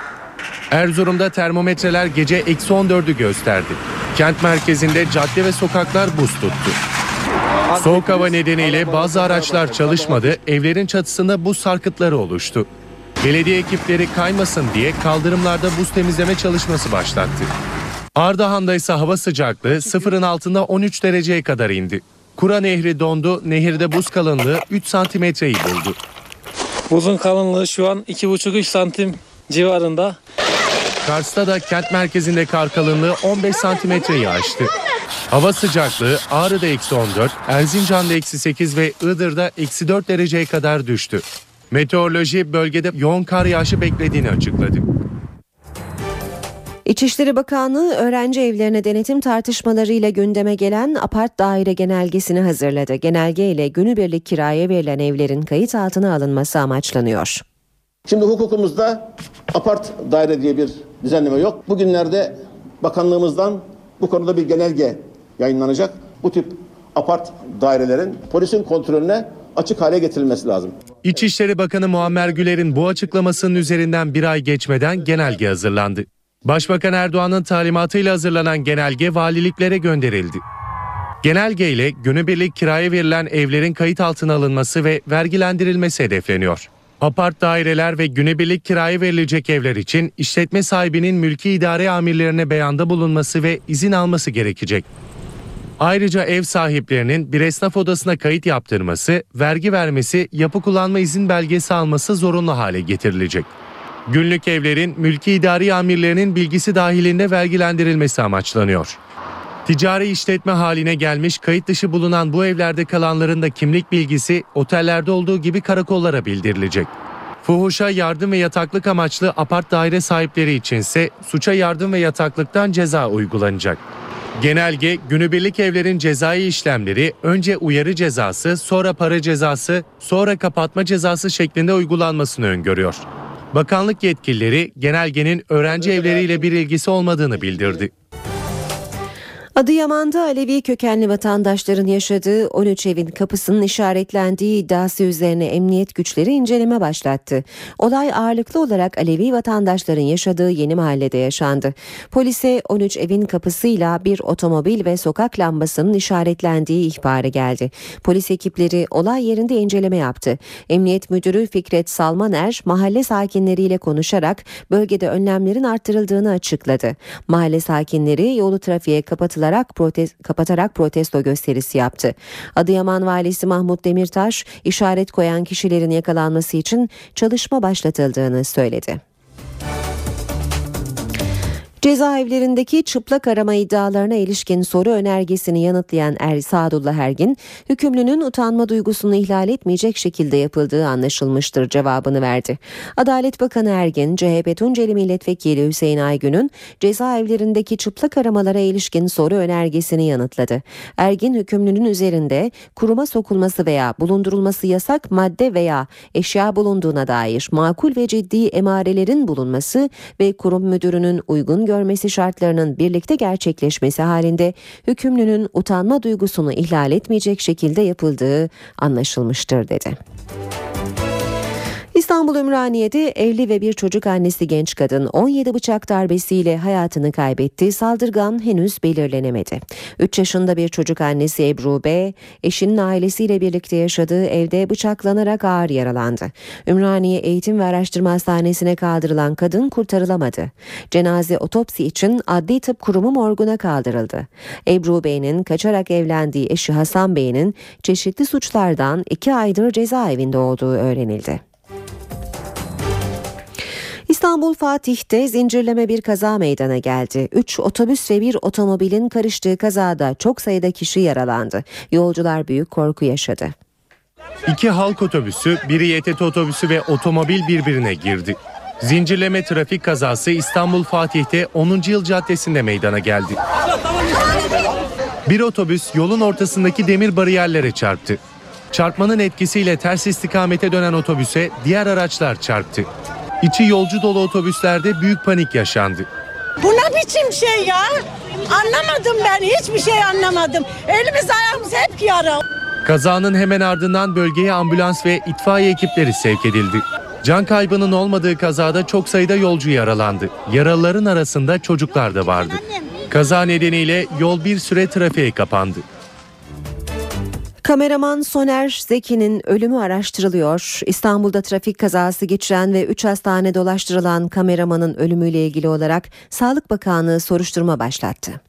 Erzurum'da termometreler gece eksi 14'ü gösterdi. Kent merkezinde cadde ve sokaklar buz tuttu. Soğuk hava nedeniyle bazı araçlar çalışmadı, evlerin çatısında buz sarkıtları oluştu. Belediye ekipleri kaymasın diye kaldırımlarda buz temizleme çalışması başlattı. Ardahan'da ise hava sıcaklığı sıfırın altında 13 dereceye kadar indi. Kura Nehri dondu, nehirde buz kalınlığı 3 santimetreyi buldu. Buzun kalınlığı şu an 2,5-3 santim civarında. Kars'ta da kent merkezinde kar kalınlığı 15 santimetreyi aştı. Hava sıcaklığı Ağrı'da eksi 14, Erzincan'da eksi 8 ve Iğdır'da eksi 4 dereceye kadar düştü. Meteoroloji bölgede yoğun kar yağışı beklediğini açıkladı. İçişleri Bakanlığı öğrenci evlerine denetim tartışmalarıyla gündeme gelen apart daire genelgesini hazırladı. Genelge ile günübirlik kiraya verilen evlerin kayıt altına alınması amaçlanıyor. Şimdi hukukumuzda apart daire diye bir düzenleme yok. Bugünlerde bakanlığımızdan bu konuda bir genelge yayınlanacak. Bu tip apart dairelerin polisin kontrolüne açık hale getirilmesi lazım. İçişleri Bakanı Muammer Güler'in bu açıklamasının üzerinden bir ay geçmeden genelge hazırlandı. Başbakan Erdoğan'ın talimatıyla hazırlanan genelge valiliklere gönderildi. Genelge ile günübirlik kiraya verilen evlerin kayıt altına alınması ve vergilendirilmesi hedefleniyor. Apart daireler ve günübirlik kiraya verilecek evler için işletme sahibinin mülki idare amirlerine beyanda bulunması ve izin alması gerekecek. Ayrıca ev sahiplerinin bir esnaf odasına kayıt yaptırması, vergi vermesi, yapı kullanma izin belgesi alması zorunlu hale getirilecek. Günlük evlerin mülki idari amirlerinin bilgisi dahilinde vergilendirilmesi amaçlanıyor. Ticari işletme haline gelmiş kayıt dışı bulunan bu evlerde kalanların da kimlik bilgisi otellerde olduğu gibi karakollara bildirilecek. Fuhuşa yardım ve yataklık amaçlı apart daire sahipleri içinse suça yardım ve yataklıktan ceza uygulanacak. Genelge günübirlik evlerin cezai işlemleri önce uyarı cezası, sonra para cezası, sonra kapatma cezası şeklinde uygulanmasını öngörüyor. Bakanlık yetkilileri genelgenin öğrenci evleriyle bir ilgisi olmadığını bildirdi. Adıyaman'da Alevi kökenli vatandaşların yaşadığı 13 evin kapısının işaretlendiği iddiası üzerine emniyet güçleri inceleme başlattı. Olay ağırlıklı olarak Alevi vatandaşların yaşadığı yeni mahallede yaşandı. Polise 13 evin kapısıyla bir otomobil ve sokak lambasının işaretlendiği ihbarı geldi. Polis ekipleri olay yerinde inceleme yaptı. Emniyet Müdürü Fikret Salmaner mahalle sakinleriyle konuşarak bölgede önlemlerin arttırıldığını açıkladı. Mahalle sakinleri yolu trafiğe kapatılarak protest, kapatarak protesto gösterisi yaptı. Adıyaman Valisi Mahmut Demirtaş işaret koyan kişilerin yakalanması için çalışma başlatıldığını söyledi. Cezaevlerindeki çıplak arama iddialarına ilişkin soru önergesini yanıtlayan Er Sadullah Ergin, hükümlünün utanma duygusunu ihlal etmeyecek şekilde yapıldığı anlaşılmıştır cevabını verdi. Adalet Bakanı Ergin, CHP Tunceli Milletvekili Hüseyin Aygün'ün cezaevlerindeki çıplak aramalara ilişkin soru önergesini yanıtladı. Ergin, hükümlünün üzerinde kuruma sokulması veya bulundurulması yasak madde veya eşya bulunduğuna dair makul ve ciddi emarelerin bulunması ve kurum müdürünün uygun görmesi şartlarının birlikte gerçekleşmesi halinde hükümlünün utanma duygusunu ihlal etmeyecek şekilde yapıldığı anlaşılmıştır dedi. İstanbul Ümraniye'de evli ve bir çocuk annesi genç kadın 17 bıçak darbesiyle hayatını kaybetti. Saldırgan henüz belirlenemedi. 3 yaşında bir çocuk annesi Ebru B, eşinin ailesiyle birlikte yaşadığı evde bıçaklanarak ağır yaralandı. Ümraniye Eğitim ve Araştırma Hastanesi'ne kaldırılan kadın kurtarılamadı. Cenaze otopsi için Adli Tıp Kurumu morguna kaldırıldı. Ebru Bey'in kaçarak evlendiği eşi Hasan Bey'in çeşitli suçlardan 2 aydır cezaevinde olduğu öğrenildi. İstanbul Fatih'te zincirleme bir kaza meydana geldi. 3 otobüs ve bir otomobilin karıştığı kazada çok sayıda kişi yaralandı. Yolcular büyük korku yaşadı. İki halk otobüsü, biri YTT otobüsü ve otomobil birbirine girdi. Zincirleme trafik kazası İstanbul Fatih'te 10. Yıl Caddesi'nde meydana geldi. Bir otobüs yolun ortasındaki demir bariyerlere çarptı. Çarpmanın etkisiyle ters istikamete dönen otobüse diğer araçlar çarptı. İçi yolcu dolu otobüslerde büyük panik yaşandı. Bu ne biçim şey ya? Anlamadım ben hiçbir şey anlamadım. Elimiz ayağımız hep yara. Kazanın hemen ardından bölgeye ambulans ve itfaiye ekipleri sevk edildi. Can kaybının olmadığı kazada çok sayıda yolcu yaralandı. Yaralıların arasında çocuklar da vardı. Kaza nedeniyle yol bir süre trafiğe kapandı. Kameraman Soner Zeki'nin ölümü araştırılıyor. İstanbul'da trafik kazası geçiren ve 3 hastane dolaştırılan kameramanın ölümüyle ilgili olarak Sağlık Bakanlığı soruşturma başlattı.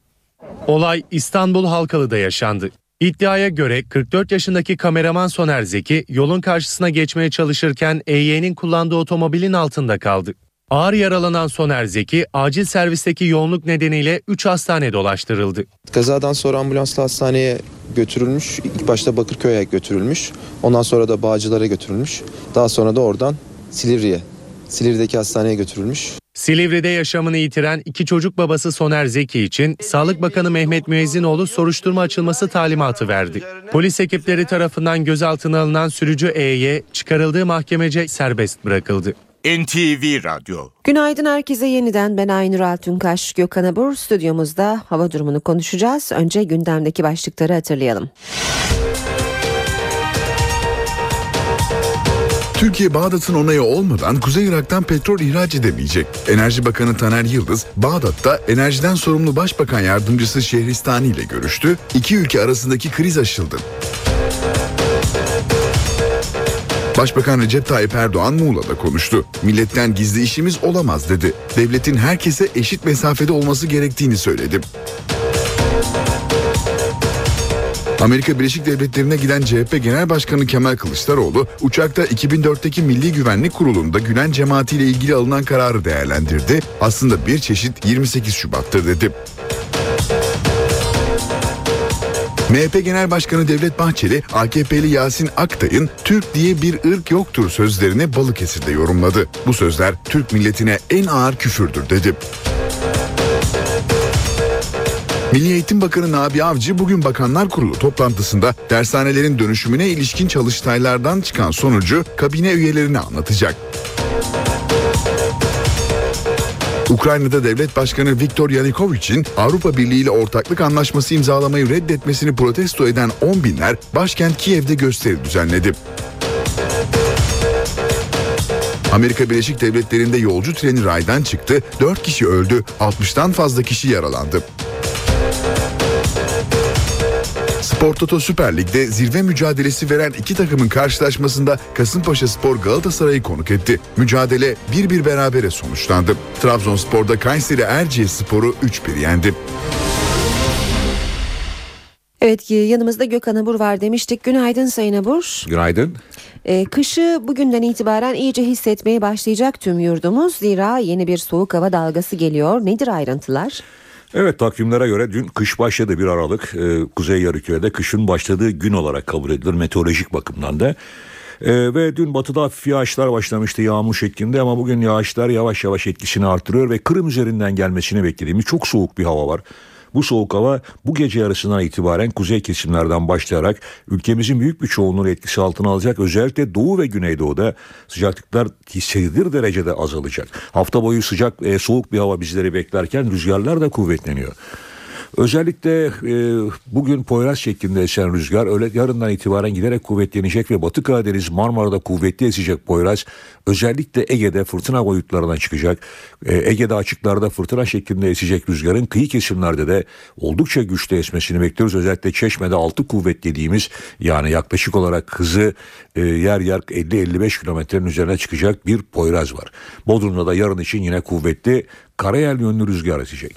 Olay İstanbul Halkalı'da yaşandı. İddiaya göre 44 yaşındaki kameraman Soner Zeki yolun karşısına geçmeye çalışırken EY'nin kullandığı otomobilin altında kaldı. Ağır yaralanan Soner Zeki acil servisteki yoğunluk nedeniyle 3 hastane dolaştırıldı. Kazadan sonra ambulansla hastaneye götürülmüş. İlk başta Bakırköy'e götürülmüş. Ondan sonra da Bağcılar'a götürülmüş. Daha sonra da oradan Silivri'ye, Silivri'deki hastaneye götürülmüş. Silivri'de yaşamını yitiren iki çocuk babası Soner Zeki için Sağlık Bakanı Mehmet Müezzinoğlu soruşturma açılması talimatı verdi. Polis ekipleri tarafından gözaltına alınan sürücü E'ye çıkarıldığı mahkemece serbest bırakıldı. NTV Radyo Günaydın herkese yeniden ben Aynur Altunkaş. Gökhan Abur stüdyomuzda hava durumunu konuşacağız. Önce gündemdeki başlıkları hatırlayalım. Türkiye Bağdat'ın onayı olmadan Kuzey Irak'tan petrol ihraç edemeyecek. Enerji Bakanı Taner Yıldız, Bağdat'ta enerjiden sorumlu Başbakan Yardımcısı Şehristani ile görüştü. İki ülke arasındaki kriz aşıldı. Başbakan Recep Tayyip Erdoğan Muğla'da konuştu. Milletten gizli işimiz olamaz dedi. Devletin herkese eşit mesafede olması gerektiğini söyledi. Amerika Birleşik Devletleri'ne giden CHP Genel Başkanı Kemal Kılıçdaroğlu uçakta 2004'teki Milli Güvenlik Kurulu'nda Gülen cemaatiyle ilgili alınan kararı değerlendirdi. Aslında bir çeşit 28 Şubat'tır dedi. MHP Genel Başkanı Devlet Bahçeli, AKP'li Yasin Aktay'ın Türk diye bir ırk yoktur sözlerini Balıkesir'de yorumladı. Bu sözler Türk milletine en ağır küfürdür dedi. Milli Eğitim Bakanı Nabi Avcı bugün Bakanlar Kurulu toplantısında dershanelerin dönüşümüne ilişkin çalıştaylardan çıkan sonucu kabine üyelerine anlatacak. Ukrayna'da devlet başkanı Viktor Yanukovych'in Avrupa Birliği ile ortaklık anlaşması imzalamayı reddetmesini protesto eden on binler başkent Kiev'de gösteri düzenledi. Amerika Birleşik Devletleri'nde yolcu treni raydan çıktı, 4 kişi öldü, 60'tan fazla kişi yaralandı. Spor Toto Süper Lig'de zirve mücadelesi veren iki takımın karşılaşmasında Kasımpaşa Spor Galatasaray'ı konuk etti. Mücadele 1-1 berabere sonuçlandı. Trabzonspor'da Kayseri Erciyes Spor'u 3-1 yendi. Evet yanımızda Gökhan Abur var demiştik. Günaydın Sayın Abur. Günaydın. Ee, kışı bugünden itibaren iyice hissetmeye başlayacak tüm yurdumuz. Zira yeni bir soğuk hava dalgası geliyor. Nedir ayrıntılar? Evet takvimlere göre dün kış başladı 1 Aralık. Ee, Kuzey Yarıküre'de kışın başladığı gün olarak kabul edilir meteorolojik bakımdan da. Ee, ve dün batıda hafif yağışlar başlamıştı yağmur şeklinde ama bugün yağışlar yavaş yavaş etkisini artırıyor ve Kırım üzerinden gelmesini beklediğimiz çok soğuk bir hava var. Bu soğuk hava bu gece yarısından itibaren kuzey kesimlerden başlayarak ülkemizin büyük bir çoğunluğunu etkisi altına alacak. Özellikle doğu ve güneydoğuda sıcaklıklar hissedilir derecede azalacak. Hafta boyu sıcak e, soğuk bir hava bizleri beklerken rüzgarlar da kuvvetleniyor. Özellikle e, bugün Poyraz şeklinde esen rüzgar öyle yarından itibaren giderek kuvvetlenecek ve Batı Karadeniz Marmara'da kuvvetli esecek Poyraz özellikle Ege'de fırtına boyutlarına çıkacak. E, Ege'de açıklarda fırtına şeklinde esecek rüzgarın kıyı kesimlerde de oldukça güçlü esmesini bekliyoruz. Özellikle Çeşme'de 6 kuvvet dediğimiz yani yaklaşık olarak hızı e, yer yer 50-55 kilometrenin üzerine çıkacak bir Poyraz var. Bodrum'da da yarın için yine kuvvetli karayel yönlü rüzgar esecek.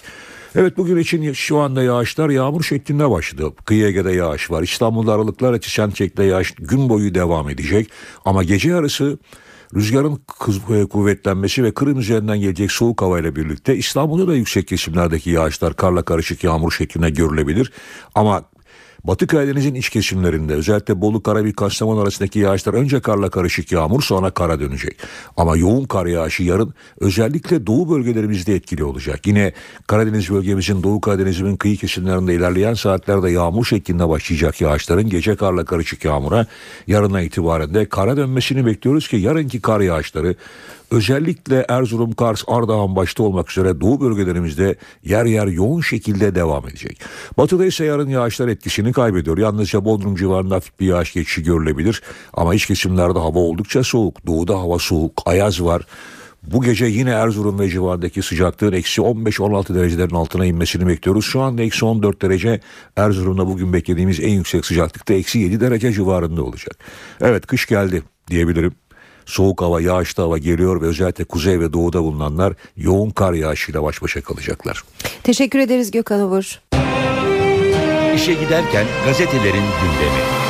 Evet bugün için şu anda yağışlar yağmur şeklinde başladı. Kıyı Ege'de yağış var. İstanbul'da aralıklar açı şekilde yağış gün boyu devam edecek. Ama gece yarısı rüzgarın e, kuvvetlenmesi ve Kırım üzerinden gelecek soğuk havayla birlikte İstanbul'da da yüksek kesimlerdeki yağışlar karla karışık yağmur şeklinde görülebilir. Ama Batı Karadeniz'in iç kesimlerinde özellikle Bolu, Karabük, Kastamonu arasındaki yağışlar önce karla karışık yağmur sonra kara dönecek. Ama yoğun kar yağışı yarın özellikle doğu bölgelerimizde etkili olacak. Yine Karadeniz bölgemizin Doğu Karadeniz'in kıyı kesimlerinde ilerleyen saatlerde yağmur şeklinde başlayacak yağışların gece karla karışık yağmura yarına itibaren de kara dönmesini bekliyoruz ki yarınki kar yağışları özellikle Erzurum, Kars, Ardahan başta olmak üzere doğu bölgelerimizde yer yer yoğun şekilde devam edecek. Batıda ise yarın yağışlar etkisini kaybediyor. Yalnızca Bodrum civarında hafif bir yağış geçişi görülebilir. Ama iç kesimlerde hava oldukça soğuk. Doğuda hava soğuk, ayaz var. Bu gece yine Erzurum ve civarındaki sıcaklığın eksi 15-16 derecelerin altına inmesini bekliyoruz. Şu anda eksi 14 derece Erzurum'da bugün beklediğimiz en yüksek sıcaklıkta eksi 7 derece civarında olacak. Evet kış geldi diyebilirim. Soğuk hava, yağışlı hava geliyor ve özellikle kuzey ve doğuda bulunanlar yoğun kar yağışıyla baş başa kalacaklar. Teşekkür ederiz Gökhan Obur. İşe giderken gazetelerin gündemi.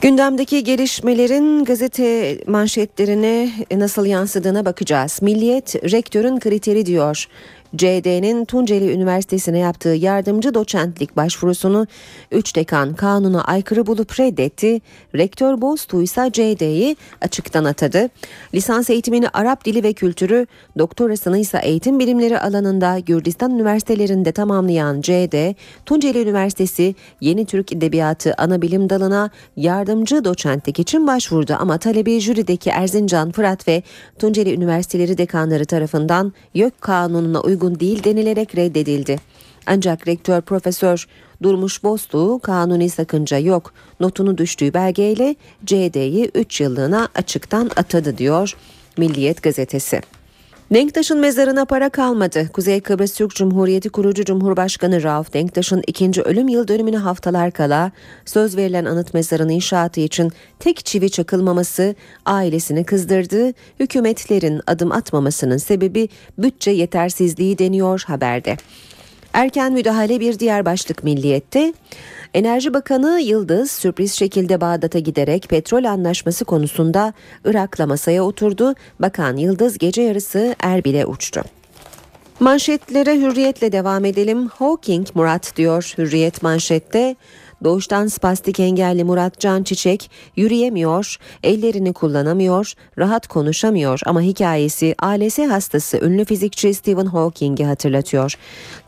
Gündemdeki gelişmelerin gazete manşetlerine nasıl yansıdığına bakacağız. Milliyet rektörün kriteri diyor. CD'nin Tunceli Üniversitesi'ne yaptığı yardımcı doçentlik başvurusunu 3 dekan kanuna aykırı bulup reddetti. Rektör Boztuğ ise CD'yi açıktan atadı. Lisans eğitimini Arap dili ve kültürü, doktorasını ise eğitim bilimleri alanında Gürcistan üniversitelerinde tamamlayan CD, Tunceli Üniversitesi Yeni Türk Edebiyatı Anabilim Dalı'na yardımcı doçentlik için başvurdu ama talebi jürideki Erzincan, Fırat ve Tunceli Üniversiteleri dekanları tarafından YÖK kanununa uygun uygun değil denilerek reddedildi. Ancak rektör profesör Durmuş Bostu kanuni sakınca yok notunu düştüğü belgeyle CD'yi 3 yıllığına açıktan atadı diyor Milliyet gazetesi. Denktaş'ın mezarına para kalmadı. Kuzey Kıbrıs Türk Cumhuriyeti kurucu Cumhurbaşkanı Rauf Denktaş'ın ikinci ölüm yıl dönümüne haftalar kala söz verilen anıt mezarın inşaatı için tek çivi çakılmaması ailesini kızdırdı. Hükümetlerin adım atmamasının sebebi bütçe yetersizliği deniyor haberde. Erken müdahale bir diğer başlık milliyette. Enerji Bakanı Yıldız sürpriz şekilde Bağdat'a giderek petrol anlaşması konusunda Irak'la masaya oturdu. Bakan Yıldız gece yarısı Erbil'e uçtu. Manşetlere hürriyetle devam edelim. Hawking Murat diyor hürriyet manşette. Doğuştan spastik engelli Murat Can Çiçek yürüyemiyor, ellerini kullanamıyor, rahat konuşamıyor ama hikayesi ALS hastası ünlü fizikçi Stephen Hawking'i hatırlatıyor.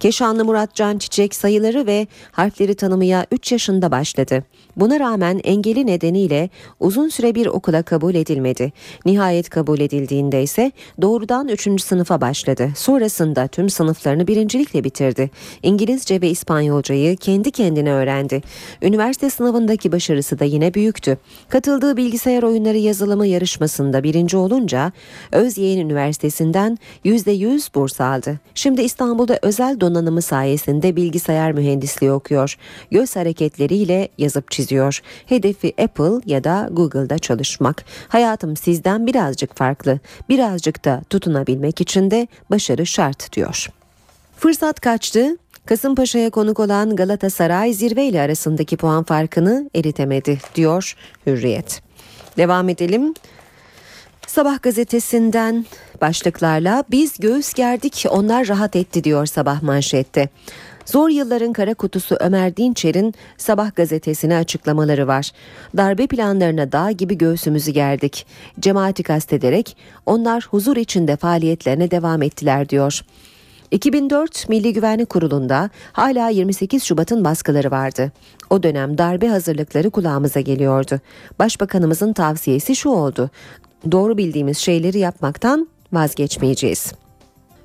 Keşanlı Murat Can Çiçek sayıları ve harfleri tanımaya 3 yaşında başladı. Buna rağmen engeli nedeniyle uzun süre bir okula kabul edilmedi. Nihayet kabul edildiğinde ise doğrudan 3. sınıfa başladı. Sonrasında tüm sınıflarını birincilikle bitirdi. İngilizce ve İspanyolcayı kendi kendine öğrendi. Üniversite sınavındaki başarısı da yine büyüktü. Katıldığı bilgisayar oyunları yazılımı yarışmasında birinci olunca Özyeğin Üniversitesi'nden %100 burs aldı. Şimdi İstanbul'da özel donanımı sayesinde bilgisayar mühendisliği okuyor. Göz hareketleriyle yazıp çiziyor. Hedefi Apple ya da Google'da çalışmak. Hayatım sizden birazcık farklı. Birazcık da tutunabilmek için de başarı şart diyor. Fırsat kaçtı. Kasımpaşa'ya konuk olan Galatasaray zirveyle arasındaki puan farkını eritemedi diyor Hürriyet. Devam edelim. Sabah gazetesinden başlıklarla biz göğüs gerdik onlar rahat etti diyor sabah manşette. Zor yılların kara kutusu Ömer Dinçer'in Sabah gazetesine açıklamaları var. Darbe planlarına dağ gibi göğsümüzü gerdik. Cemaati kastederek onlar huzur içinde faaliyetlerine devam ettiler diyor. 2004 Milli Güvenlik Kurulu'nda hala 28 Şubat'ın baskıları vardı. O dönem darbe hazırlıkları kulağımıza geliyordu. Başbakanımızın tavsiyesi şu oldu. Doğru bildiğimiz şeyleri yapmaktan vazgeçmeyeceğiz.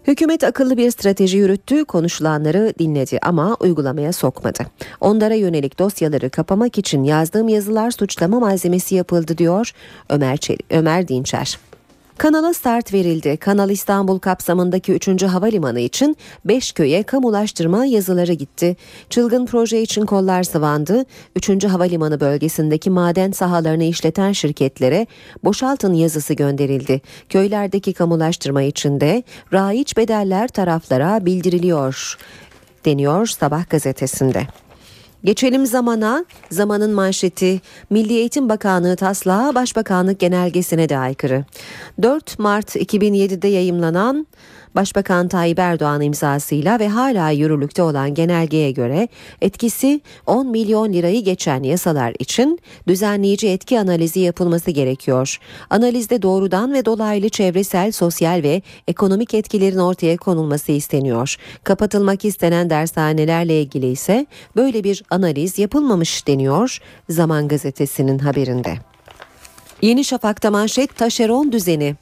Hükümet akıllı bir strateji yürüttü, konuşulanları dinledi ama uygulamaya sokmadı. Onlara yönelik dosyaları kapamak için yazdığım yazılar suçlama malzemesi yapıldı diyor Ömer, Çelik, Ömer Dinçer. Kanala start verildi. Kanal İstanbul kapsamındaki 3. havalimanı için 5 köye kamulaştırma yazıları gitti. Çılgın proje için kollar sıvandı. 3. havalimanı bölgesindeki maden sahalarını işleten şirketlere boşaltın yazısı gönderildi. Köylerdeki kamulaştırma için de raiç bedeller taraflara bildiriliyor deniyor Sabah gazetesinde. Geçelim zamana. Zamanın manşeti Milli Eğitim Bakanlığı taslağı Başbakanlık genelgesine de aykırı. 4 Mart 2007'de yayımlanan Başbakan Tayyip Erdoğan imzasıyla ve hala yürürlükte olan genelgeye göre etkisi 10 milyon lirayı geçen yasalar için düzenleyici etki analizi yapılması gerekiyor. Analizde doğrudan ve dolaylı çevresel, sosyal ve ekonomik etkilerin ortaya konulması isteniyor. Kapatılmak istenen dershanelerle ilgili ise böyle bir analiz yapılmamış deniyor Zaman Gazetesi'nin haberinde. Yeni Şafak'ta manşet taşeron düzeni.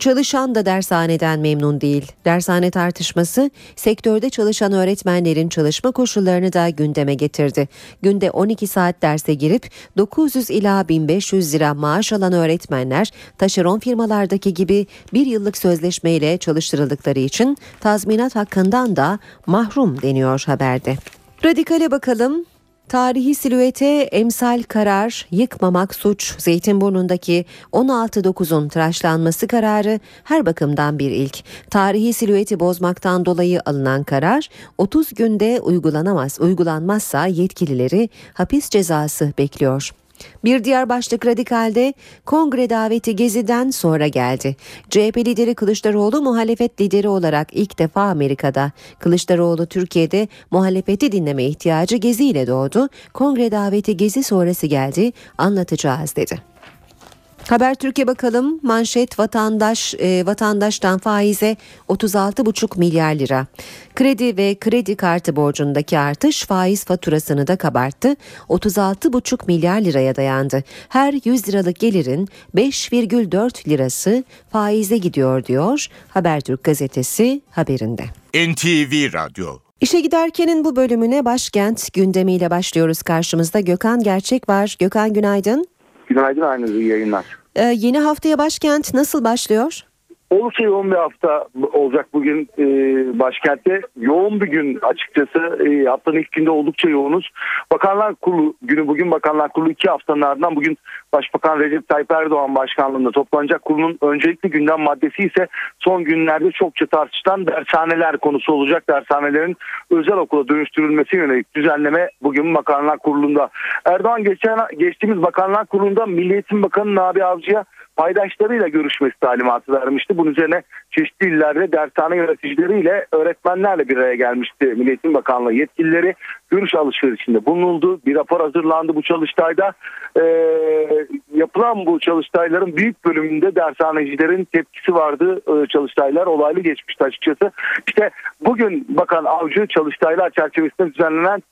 Çalışan da dershaneden memnun değil. Dershane tartışması sektörde çalışan öğretmenlerin çalışma koşullarını da gündeme getirdi. Günde 12 saat derse girip 900 ila 1500 lira maaş alan öğretmenler taşeron firmalardaki gibi bir yıllık sözleşmeyle çalıştırıldıkları için tazminat hakkından da mahrum deniyor haberde. Radikale bakalım. Tarihi silüete emsal karar, yıkmamak suç, Zeytinburnu'ndaki 16.9'un tıraşlanması kararı her bakımdan bir ilk. Tarihi silüeti bozmaktan dolayı alınan karar 30 günde uygulanamaz, uygulanmazsa yetkilileri hapis cezası bekliyor. Bir diğer başlık radikalde kongre daveti geziden sonra geldi. CHP lideri Kılıçdaroğlu muhalefet lideri olarak ilk defa Amerika'da. Kılıçdaroğlu Türkiye'de muhalefeti dinleme ihtiyacı geziyle doğdu. Kongre daveti gezi sonrası geldi anlatacağız dedi. Haber Türkiye bakalım manşet vatandaş e, vatandaştan faize 36,5 milyar lira. Kredi ve kredi kartı borcundaki artış faiz faturasını da kabarttı. 36,5 milyar liraya dayandı. Her 100 liralık gelirin 5,4 lirası faize gidiyor diyor Habertürk gazetesi haberinde. NTV Radyo İşe giderkenin bu bölümüne başkent gündemiyle başlıyoruz. Karşımızda Gökhan Gerçek var. Gökhan günaydın. Günaydın aynı yayınlar. Ee, yeni haftaya başkent nasıl başlıyor? Oldukça yoğun bir hafta olacak bugün e, başkentte. Yoğun bir gün açıkçası. E, haftanın ilk günde oldukça yoğunuz. Bakanlar Kurulu günü bugün Bakanlar Kurulu iki haftanın ardından bugün Başbakan Recep Tayyip Erdoğan başkanlığında toplanacak kurulun öncelikli gündem maddesi ise son günlerde çokça tartışılan dershaneler konusu olacak. Dershanelerin özel okula dönüştürülmesi yönelik düzenleme bugün Bakanlar Kurulu'nda. Erdoğan geçen geçtiğimiz Bakanlar Kurulu'nda Milli Eğitim Bakanı Nabi Avcı'ya paydaşlarıyla görüşmesi talimatı vermişti. Bunun üzerine çeşitli illerde dershane yöneticileriyle öğretmenlerle bir araya gelmişti Milli Eğitim Bakanlığı yetkilileri. görüş alışverişinde bulunuldu. Bir rapor hazırlandı bu çalıştayda. E, yapılan bu çalıştayların büyük bölümünde dershanecilerin tepkisi vardı. E, çalıştaylar olaylı geçmişti açıkçası. İşte bugün Bakan Avcı çalıştaylar çerçevesinde düzenlenen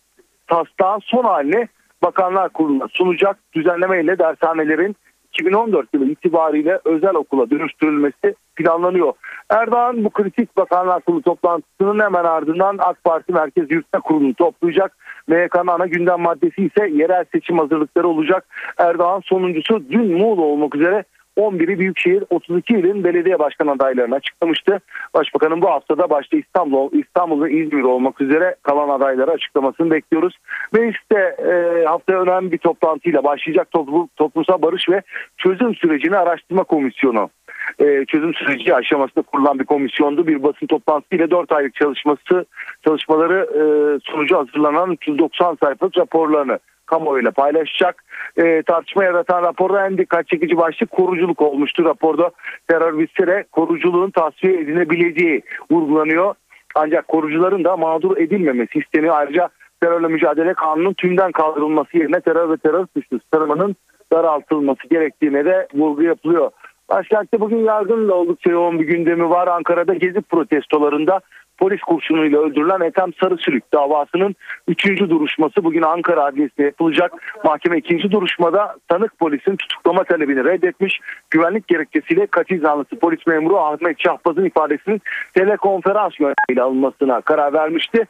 taslağın son halini Bakanlar Kurulu'na sunacak düzenlemeyle dershanelerin 2014 yılı itibariyle özel okula dönüştürülmesi planlanıyor. Erdoğan bu kritik Bakanlar Kurulu toplantısının hemen ardından AK Parti Merkez Yürütme Kurulu'nu toplayacak. MYK'nın ana gündem maddesi ise yerel seçim hazırlıkları olacak. Erdoğan sonuncusu dün Muğla olmak üzere 11'i Büyükşehir 32 ilin belediye başkan adaylarını açıklamıştı. Başbakanın bu haftada başta İstanbul, İstanbul ve İzmir olmak üzere kalan adayları açıklamasını bekliyoruz. Mecliste e, haftaya önemli bir toplantıyla başlayacak toplum, toplumsal barış ve çözüm sürecini araştırma komisyonu e, çözüm süreci aşamasında kurulan bir komisyondu. Bir basın toplantısı ile 4 aylık çalışması çalışmaları e, sonucu hazırlanan 390 sayfalık raporlarını kamuoyuyla paylaşacak. E, tartışma yaratan raporda en dikkat çekici başlık koruculuk olmuştu. Raporda terör bitse koruculuğun tasfiye edilebileceği vurgulanıyor. Ancak korucuların da mağdur edilmemesi isteniyor. Ayrıca terörle mücadele kanunun tümden kaldırılması yerine terör ve terör suçlusu tanımının daraltılması gerektiğine de vurgu yapılıyor. Başkentte bugün yargınla oldukça yoğun bir gündemi var. Ankara'da gezi protestolarında polis kurşunuyla öldürülen Ethem Sarısülük davasının 3. duruşması bugün Ankara Adliyesi'nde yapılacak. Mahkeme 2. duruşmada tanık polisin tutuklama talebini reddetmiş. Güvenlik gerekçesiyle katil zanlısı polis memuru Ahmet Şahbaz'ın ifadesinin telekonferans yöntemiyle alınmasına karar vermişti.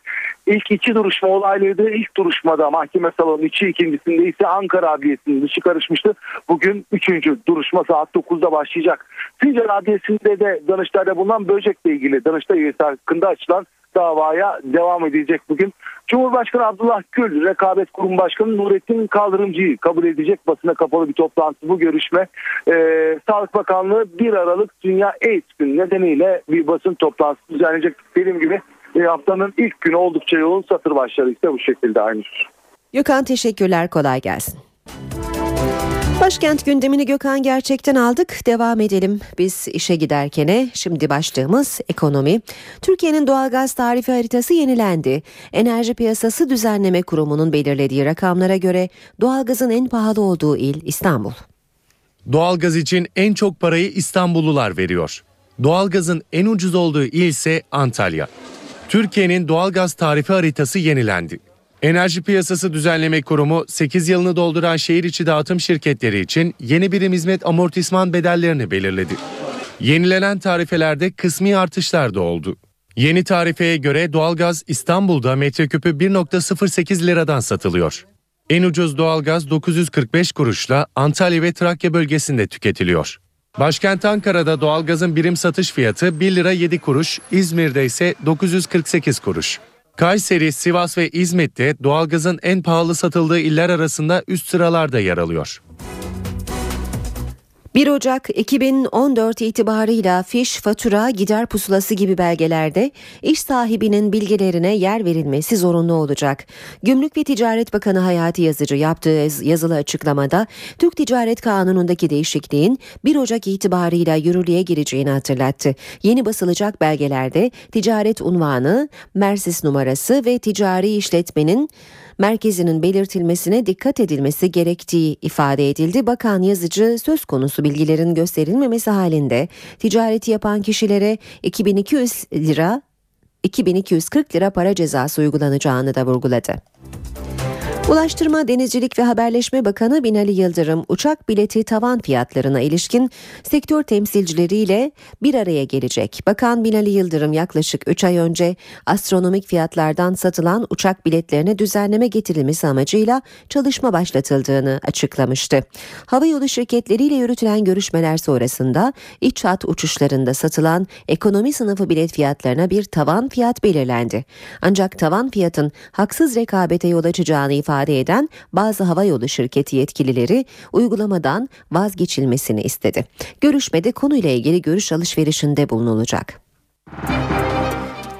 İlk iki duruşma olaylıydı. İlk duruşmada mahkeme salonu içi ikincisinde ise Ankara Adliyesi'nin dışı karışmıştı. Bugün üçüncü duruşma saat 9'da başlayacak. Sincan Adliyesi'nde de Danıştay'da bulunan böcekle ilgili Danıştay üyesi hakkında açılan davaya devam edecek bugün. Cumhurbaşkanı Abdullah Gül, Rekabet Kurum Başkanı Nurettin Kaldırımcı'yı kabul edecek basına kapalı bir toplantı bu görüşme. Ee, Sağlık Bakanlığı 1 Aralık Dünya AIDS Günü nedeniyle bir basın toplantısı düzenleyecek. Dediğim gibi e, haftanın ilk günü oldukça yoğun satır başları ise bu şekilde aynı. Gökhan teşekkürler kolay gelsin. Başkent gündemini Gökhan gerçekten aldık. Devam edelim biz işe giderkene. Şimdi başlığımız ekonomi. Türkiye'nin doğalgaz tarifi haritası yenilendi. Enerji Piyasası Düzenleme Kurumu'nun belirlediği rakamlara göre doğalgazın en pahalı olduğu il İstanbul. Doğalgaz için en çok parayı İstanbullular veriyor. Doğalgazın en ucuz olduğu il ise Antalya. Türkiye'nin doğalgaz tarifi haritası yenilendi. Enerji Piyasası Düzenleme Kurumu 8 yılını dolduran şehir içi dağıtım şirketleri için yeni birim hizmet amortisman bedellerini belirledi. Yenilenen tarifelerde kısmi artışlar da oldu. Yeni tarifeye göre doğalgaz İstanbul'da metreküpü 1.08 liradan satılıyor. En ucuz doğalgaz 945 kuruşla Antalya ve Trakya bölgesinde tüketiliyor. Başkent Ankara'da doğalgazın birim satış fiyatı 1 lira 7 kuruş, İzmir'de ise 948 kuruş. Kayseri, Sivas ve İzmit'te doğalgazın en pahalı satıldığı iller arasında üst sıralarda yer alıyor. 1 Ocak 2014 itibarıyla fiş, fatura, gider pusulası gibi belgelerde iş sahibinin bilgilerine yer verilmesi zorunlu olacak. Gümrük ve Ticaret Bakanı Hayati Yazıcı yaptığı yazılı açıklamada Türk Ticaret Kanunu'ndaki değişikliğin 1 Ocak itibarıyla yürürlüğe gireceğini hatırlattı. Yeni basılacak belgelerde ticaret unvanı, Mersis numarası ve ticari işletmenin merkezinin belirtilmesine dikkat edilmesi gerektiği ifade edildi. Bakan yazıcı söz konusu bilgilerin gösterilmemesi halinde ticareti yapan kişilere 2200 lira 2240 lira para cezası uygulanacağını da vurguladı. Ulaştırma, Denizcilik ve Haberleşme Bakanı Binali Yıldırım uçak bileti tavan fiyatlarına ilişkin sektör temsilcileriyle bir araya gelecek. Bakan Binali Yıldırım yaklaşık 3 ay önce astronomik fiyatlardan satılan uçak biletlerine düzenleme getirilmesi amacıyla çalışma başlatıldığını açıklamıştı. Havayolu şirketleriyle yürütülen görüşmeler sonrasında iç hat uçuşlarında satılan ekonomi sınıfı bilet fiyatlarına bir tavan fiyat belirlendi. Ancak tavan fiyatın haksız rekabete yol açacağını ifade ifade eden bazı havayolu şirketi yetkilileri uygulamadan vazgeçilmesini istedi. Görüşmede konuyla ilgili görüş alışverişinde bulunulacak.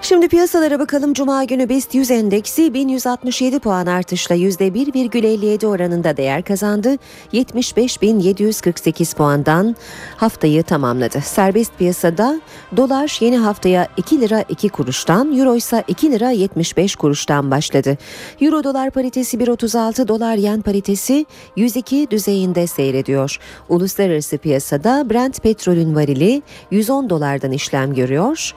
Şimdi piyasalara bakalım. Cuma günü BIST 100 endeksi 1167 puan artışla %1,57 oranında değer kazandı. 75.748 puandan haftayı tamamladı. Serbest piyasada dolar yeni haftaya 2 lira 2 kuruştan, euro ise 2 lira 75 kuruştan başladı. Euro dolar paritesi 1.36, dolar yen paritesi 102 düzeyinde seyrediyor. Uluslararası piyasada Brent petrolün varili 110 dolardan işlem görüyor.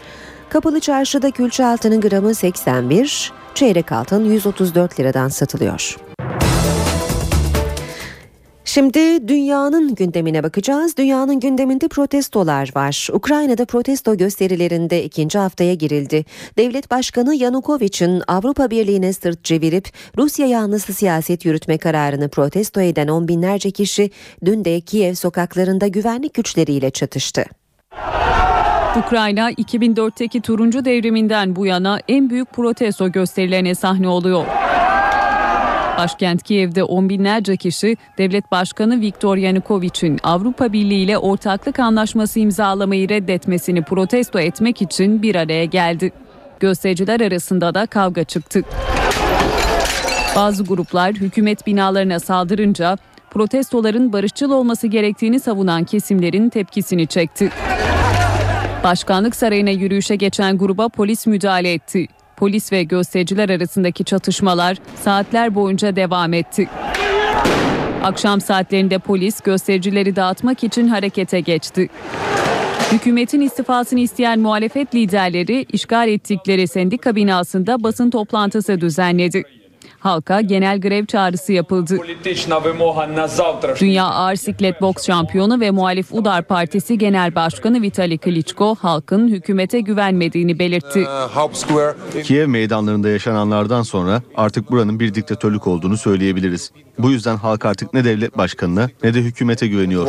Kapalı çarşıda külçe altının gramı 81, çeyrek altın 134 liradan satılıyor. Şimdi dünyanın gündemine bakacağız. Dünyanın gündeminde protestolar var. Ukrayna'da protesto gösterilerinde ikinci haftaya girildi. Devlet Başkanı Yanukovych,'in Avrupa Birliği'ne sırt çevirip Rusya yanlısı siyaset yürütme kararını protesto eden on binlerce kişi dün de Kiev sokaklarında güvenlik güçleriyle çatıştı. Ukrayna 2004'teki turuncu devriminden bu yana en büyük protesto gösterilerine sahne oluyor. Başkent Kiev'de on binlerce kişi devlet başkanı Viktor Yanukovych'in Avrupa Birliği ile ortaklık anlaşması imzalamayı reddetmesini protesto etmek için bir araya geldi. Göstericiler arasında da kavga çıktı. Bazı gruplar hükümet binalarına saldırınca protestoların barışçıl olması gerektiğini savunan kesimlerin tepkisini çekti. Başkanlık sarayına yürüyüşe geçen gruba polis müdahale etti. Polis ve göstericiler arasındaki çatışmalar saatler boyunca devam etti. Akşam saatlerinde polis göstericileri dağıtmak için harekete geçti. Hükümetin istifasını isteyen muhalefet liderleri işgal ettikleri sendika binasında basın toplantısı düzenledi. Halka genel grev çağrısı yapıldı. Dünya Ağır Siklet Boks Şampiyonu ve muhalif Udar Partisi Genel Başkanı Vitali Klitschko halkın hükümete güvenmediğini belirtti. Kiev meydanlarında yaşananlardan sonra artık buranın bir diktatörlük olduğunu söyleyebiliriz. Bu yüzden halk artık ne devlet başkanına ne de hükümete güveniyor.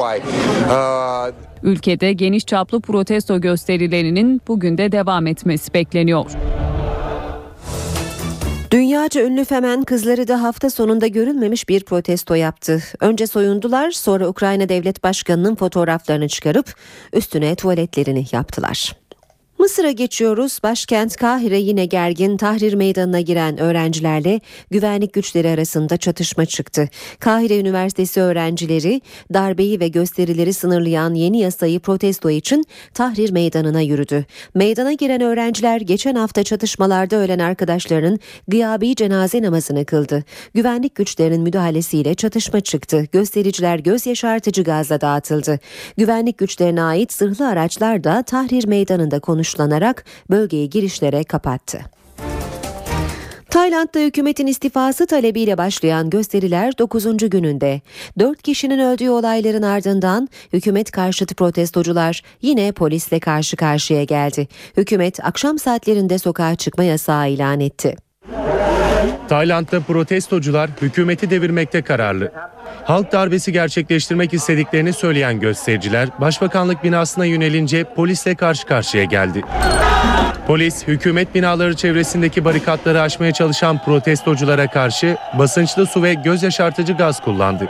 Ülkede geniş çaplı protesto gösterilerinin bugün de devam etmesi bekleniyor. Dünyaca ünlü Femen kızları da hafta sonunda görülmemiş bir protesto yaptı. Önce soyundular sonra Ukrayna Devlet Başkanı'nın fotoğraflarını çıkarıp üstüne tuvaletlerini yaptılar. Mısır'a geçiyoruz. Başkent Kahire yine gergin. Tahrir meydanına giren öğrencilerle güvenlik güçleri arasında çatışma çıktı. Kahire Üniversitesi öğrencileri darbeyi ve gösterileri sınırlayan yeni yasayı protesto için Tahrir meydanına yürüdü. Meydana giren öğrenciler geçen hafta çatışmalarda ölen arkadaşlarının gıyabi cenaze namazını kıldı. Güvenlik güçlerinin müdahalesiyle çatışma çıktı. Göstericiler göz yaşartıcı gazla dağıtıldı. Güvenlik güçlerine ait zırhlı araçlar da Tahrir meydanında konuştu suçlanarak bölgeye girişlere kapattı. Tayland'da hükümetin istifası talebiyle başlayan gösteriler 9. gününde. 4 kişinin öldüğü olayların ardından hükümet karşıtı protestocular yine polisle karşı karşıya geldi. Hükümet akşam saatlerinde sokağa çıkma yasağı ilan etti. Tayland'da protestocular hükümeti devirmekte kararlı. Halk darbesi gerçekleştirmek istediklerini söyleyen göstericiler başbakanlık binasına yönelince polisle karşı karşıya geldi. Polis hükümet binaları çevresindeki barikatları aşmaya çalışan protestoculara karşı basınçlı su ve göz yaşartıcı gaz kullandı.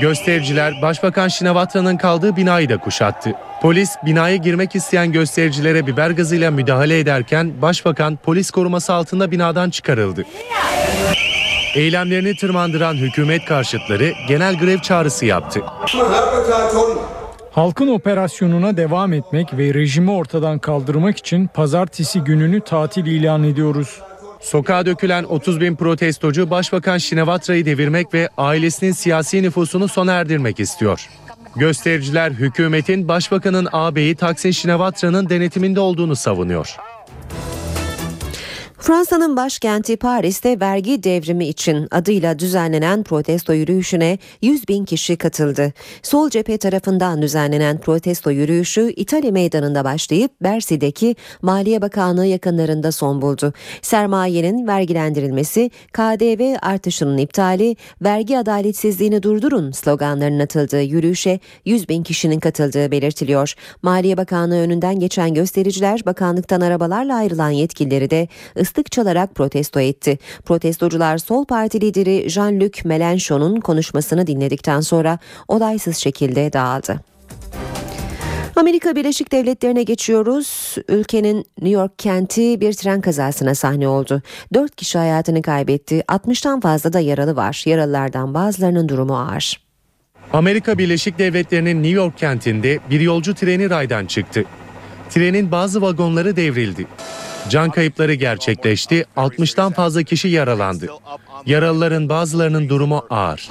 Göstericiler Başbakan Şinavatra'nın kaldığı binayı da kuşattı. Polis binaya girmek isteyen göstericilere biber gazıyla müdahale ederken Başbakan polis koruması altında binadan çıkarıldı. Eylemlerini tırmandıran hükümet karşıtları genel grev çağrısı yaptı. Halkın operasyonuna devam etmek ve rejimi ortadan kaldırmak için pazartesi gününü tatil ilan ediyoruz. Sokağa dökülen 30 bin protestocu Başbakan Şinevatra'yı devirmek ve ailesinin siyasi nüfusunu sona erdirmek istiyor. Göstericiler hükümetin Başbakanın ağabeyi Taksin Şinevatra'nın denetiminde olduğunu savunuyor. Fransa'nın başkenti Paris'te vergi devrimi için adıyla düzenlenen protesto yürüyüşüne 100 bin kişi katıldı. Sol cephe tarafından düzenlenen protesto yürüyüşü İtalya meydanında başlayıp Bercy'deki Maliye Bakanlığı yakınlarında son buldu. Sermayenin vergilendirilmesi, KDV artışının iptali, vergi adaletsizliğini durdurun sloganlarının atıldığı yürüyüşe 100 bin kişinin katıldığı belirtiliyor. Maliye Bakanlığı önünden geçen göstericiler bakanlıktan arabalarla ayrılan yetkilileri de ıslık çalarak protesto etti. Protestocular Sol Parti lideri Jean-Luc Mélenchon'un konuşmasını dinledikten sonra olaysız şekilde dağıldı. Amerika Birleşik Devletleri'ne geçiyoruz. Ülkenin New York kenti bir tren kazasına sahne oldu. 4 kişi hayatını kaybetti. 60'tan fazla da yaralı var. Yaralılardan bazılarının durumu ağır. Amerika Birleşik Devletleri'nin New York kentinde bir yolcu treni raydan çıktı. Trenin bazı vagonları devrildi. Can kayıpları gerçekleşti, 60'tan fazla kişi yaralandı. Yaralıların bazılarının durumu ağır.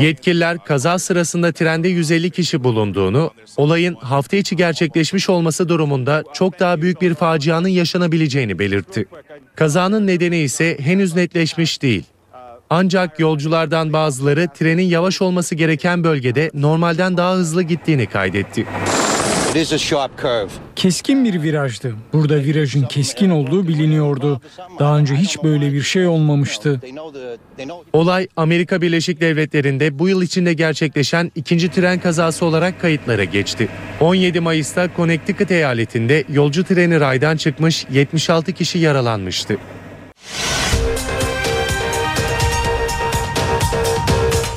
Yetkililer kaza sırasında trende 150 kişi bulunduğunu, olayın hafta içi gerçekleşmiş olması durumunda çok daha büyük bir facianın yaşanabileceğini belirtti. Kazanın nedeni ise henüz netleşmiş değil. Ancak yolculardan bazıları trenin yavaş olması gereken bölgede normalden daha hızlı gittiğini kaydetti. Keskin bir virajdı. Burada virajın keskin olduğu biliniyordu. Daha önce hiç böyle bir şey olmamıştı. Olay Amerika Birleşik Devletleri'nde bu yıl içinde gerçekleşen ikinci tren kazası olarak kayıtlara geçti. 17 Mayıs'ta Connecticut eyaletinde yolcu treni raydan çıkmış 76 kişi yaralanmıştı.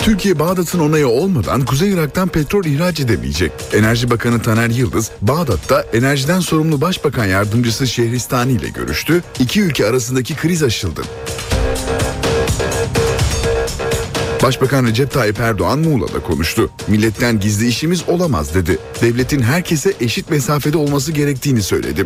Türkiye Bağdat'ın onayı olmadan Kuzey Irak'tan petrol ihraç edemeyecek. Enerji Bakanı Taner Yıldız, Bağdat'ta enerjiden sorumlu Başbakan Yardımcısı Şehristani ile görüştü. İki ülke arasındaki kriz aşıldı. Başbakan Recep Tayyip Erdoğan Muğla'da konuştu. Milletten gizli işimiz olamaz dedi. Devletin herkese eşit mesafede olması gerektiğini söyledi.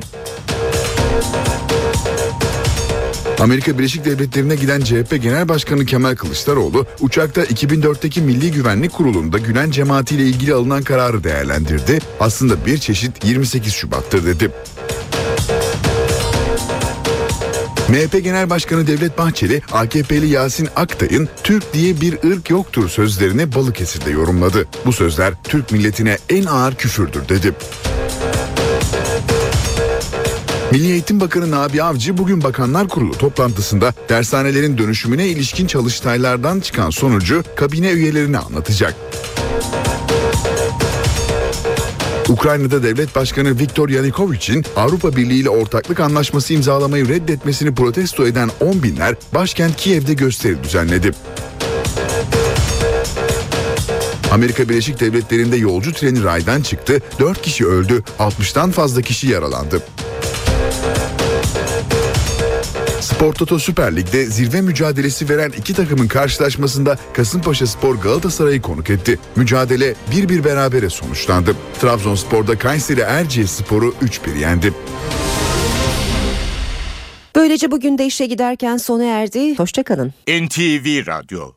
Amerika Birleşik Devletleri'ne giden CHP Genel Başkanı Kemal Kılıçdaroğlu uçakta 2004'teki Milli Güvenlik Kurulu'nda Gülen cemaatiyle ilgili alınan kararı değerlendirdi. Aslında bir çeşit 28 Şubat'tır dedi. MHP Genel Başkanı Devlet Bahçeli, AKP'li Yasin Aktay'ın Türk diye bir ırk yoktur sözlerini Balıkesir'de yorumladı. Bu sözler Türk milletine en ağır küfürdür dedi. Milli Eğitim Bakanı Nabi Avcı bugün Bakanlar Kurulu toplantısında dershanelerin dönüşümüne ilişkin çalıştaylardan çıkan sonucu kabine üyelerine anlatacak. Ukrayna'da devlet başkanı Viktor Yanukovych'in Avrupa Birliği ile ortaklık anlaşması imzalamayı reddetmesini protesto eden on binler başkent Kiev'de gösteri düzenledi. Amerika Birleşik Devletleri'nde yolcu treni raydan çıktı, 4 kişi öldü, 60'tan fazla kişi yaralandı. Spor Toto Süper Lig'de zirve mücadelesi veren iki takımın karşılaşmasında Kasımpaşa Spor Galatasaray'ı konuk etti. Mücadele 1-1 berabere sonuçlandı. Trabzonspor'da Kayseri Erciyes Spor'u 3-1 yendi. Böylece bugün de işe giderken sona erdi. Hoşçakalın. NTV Radyo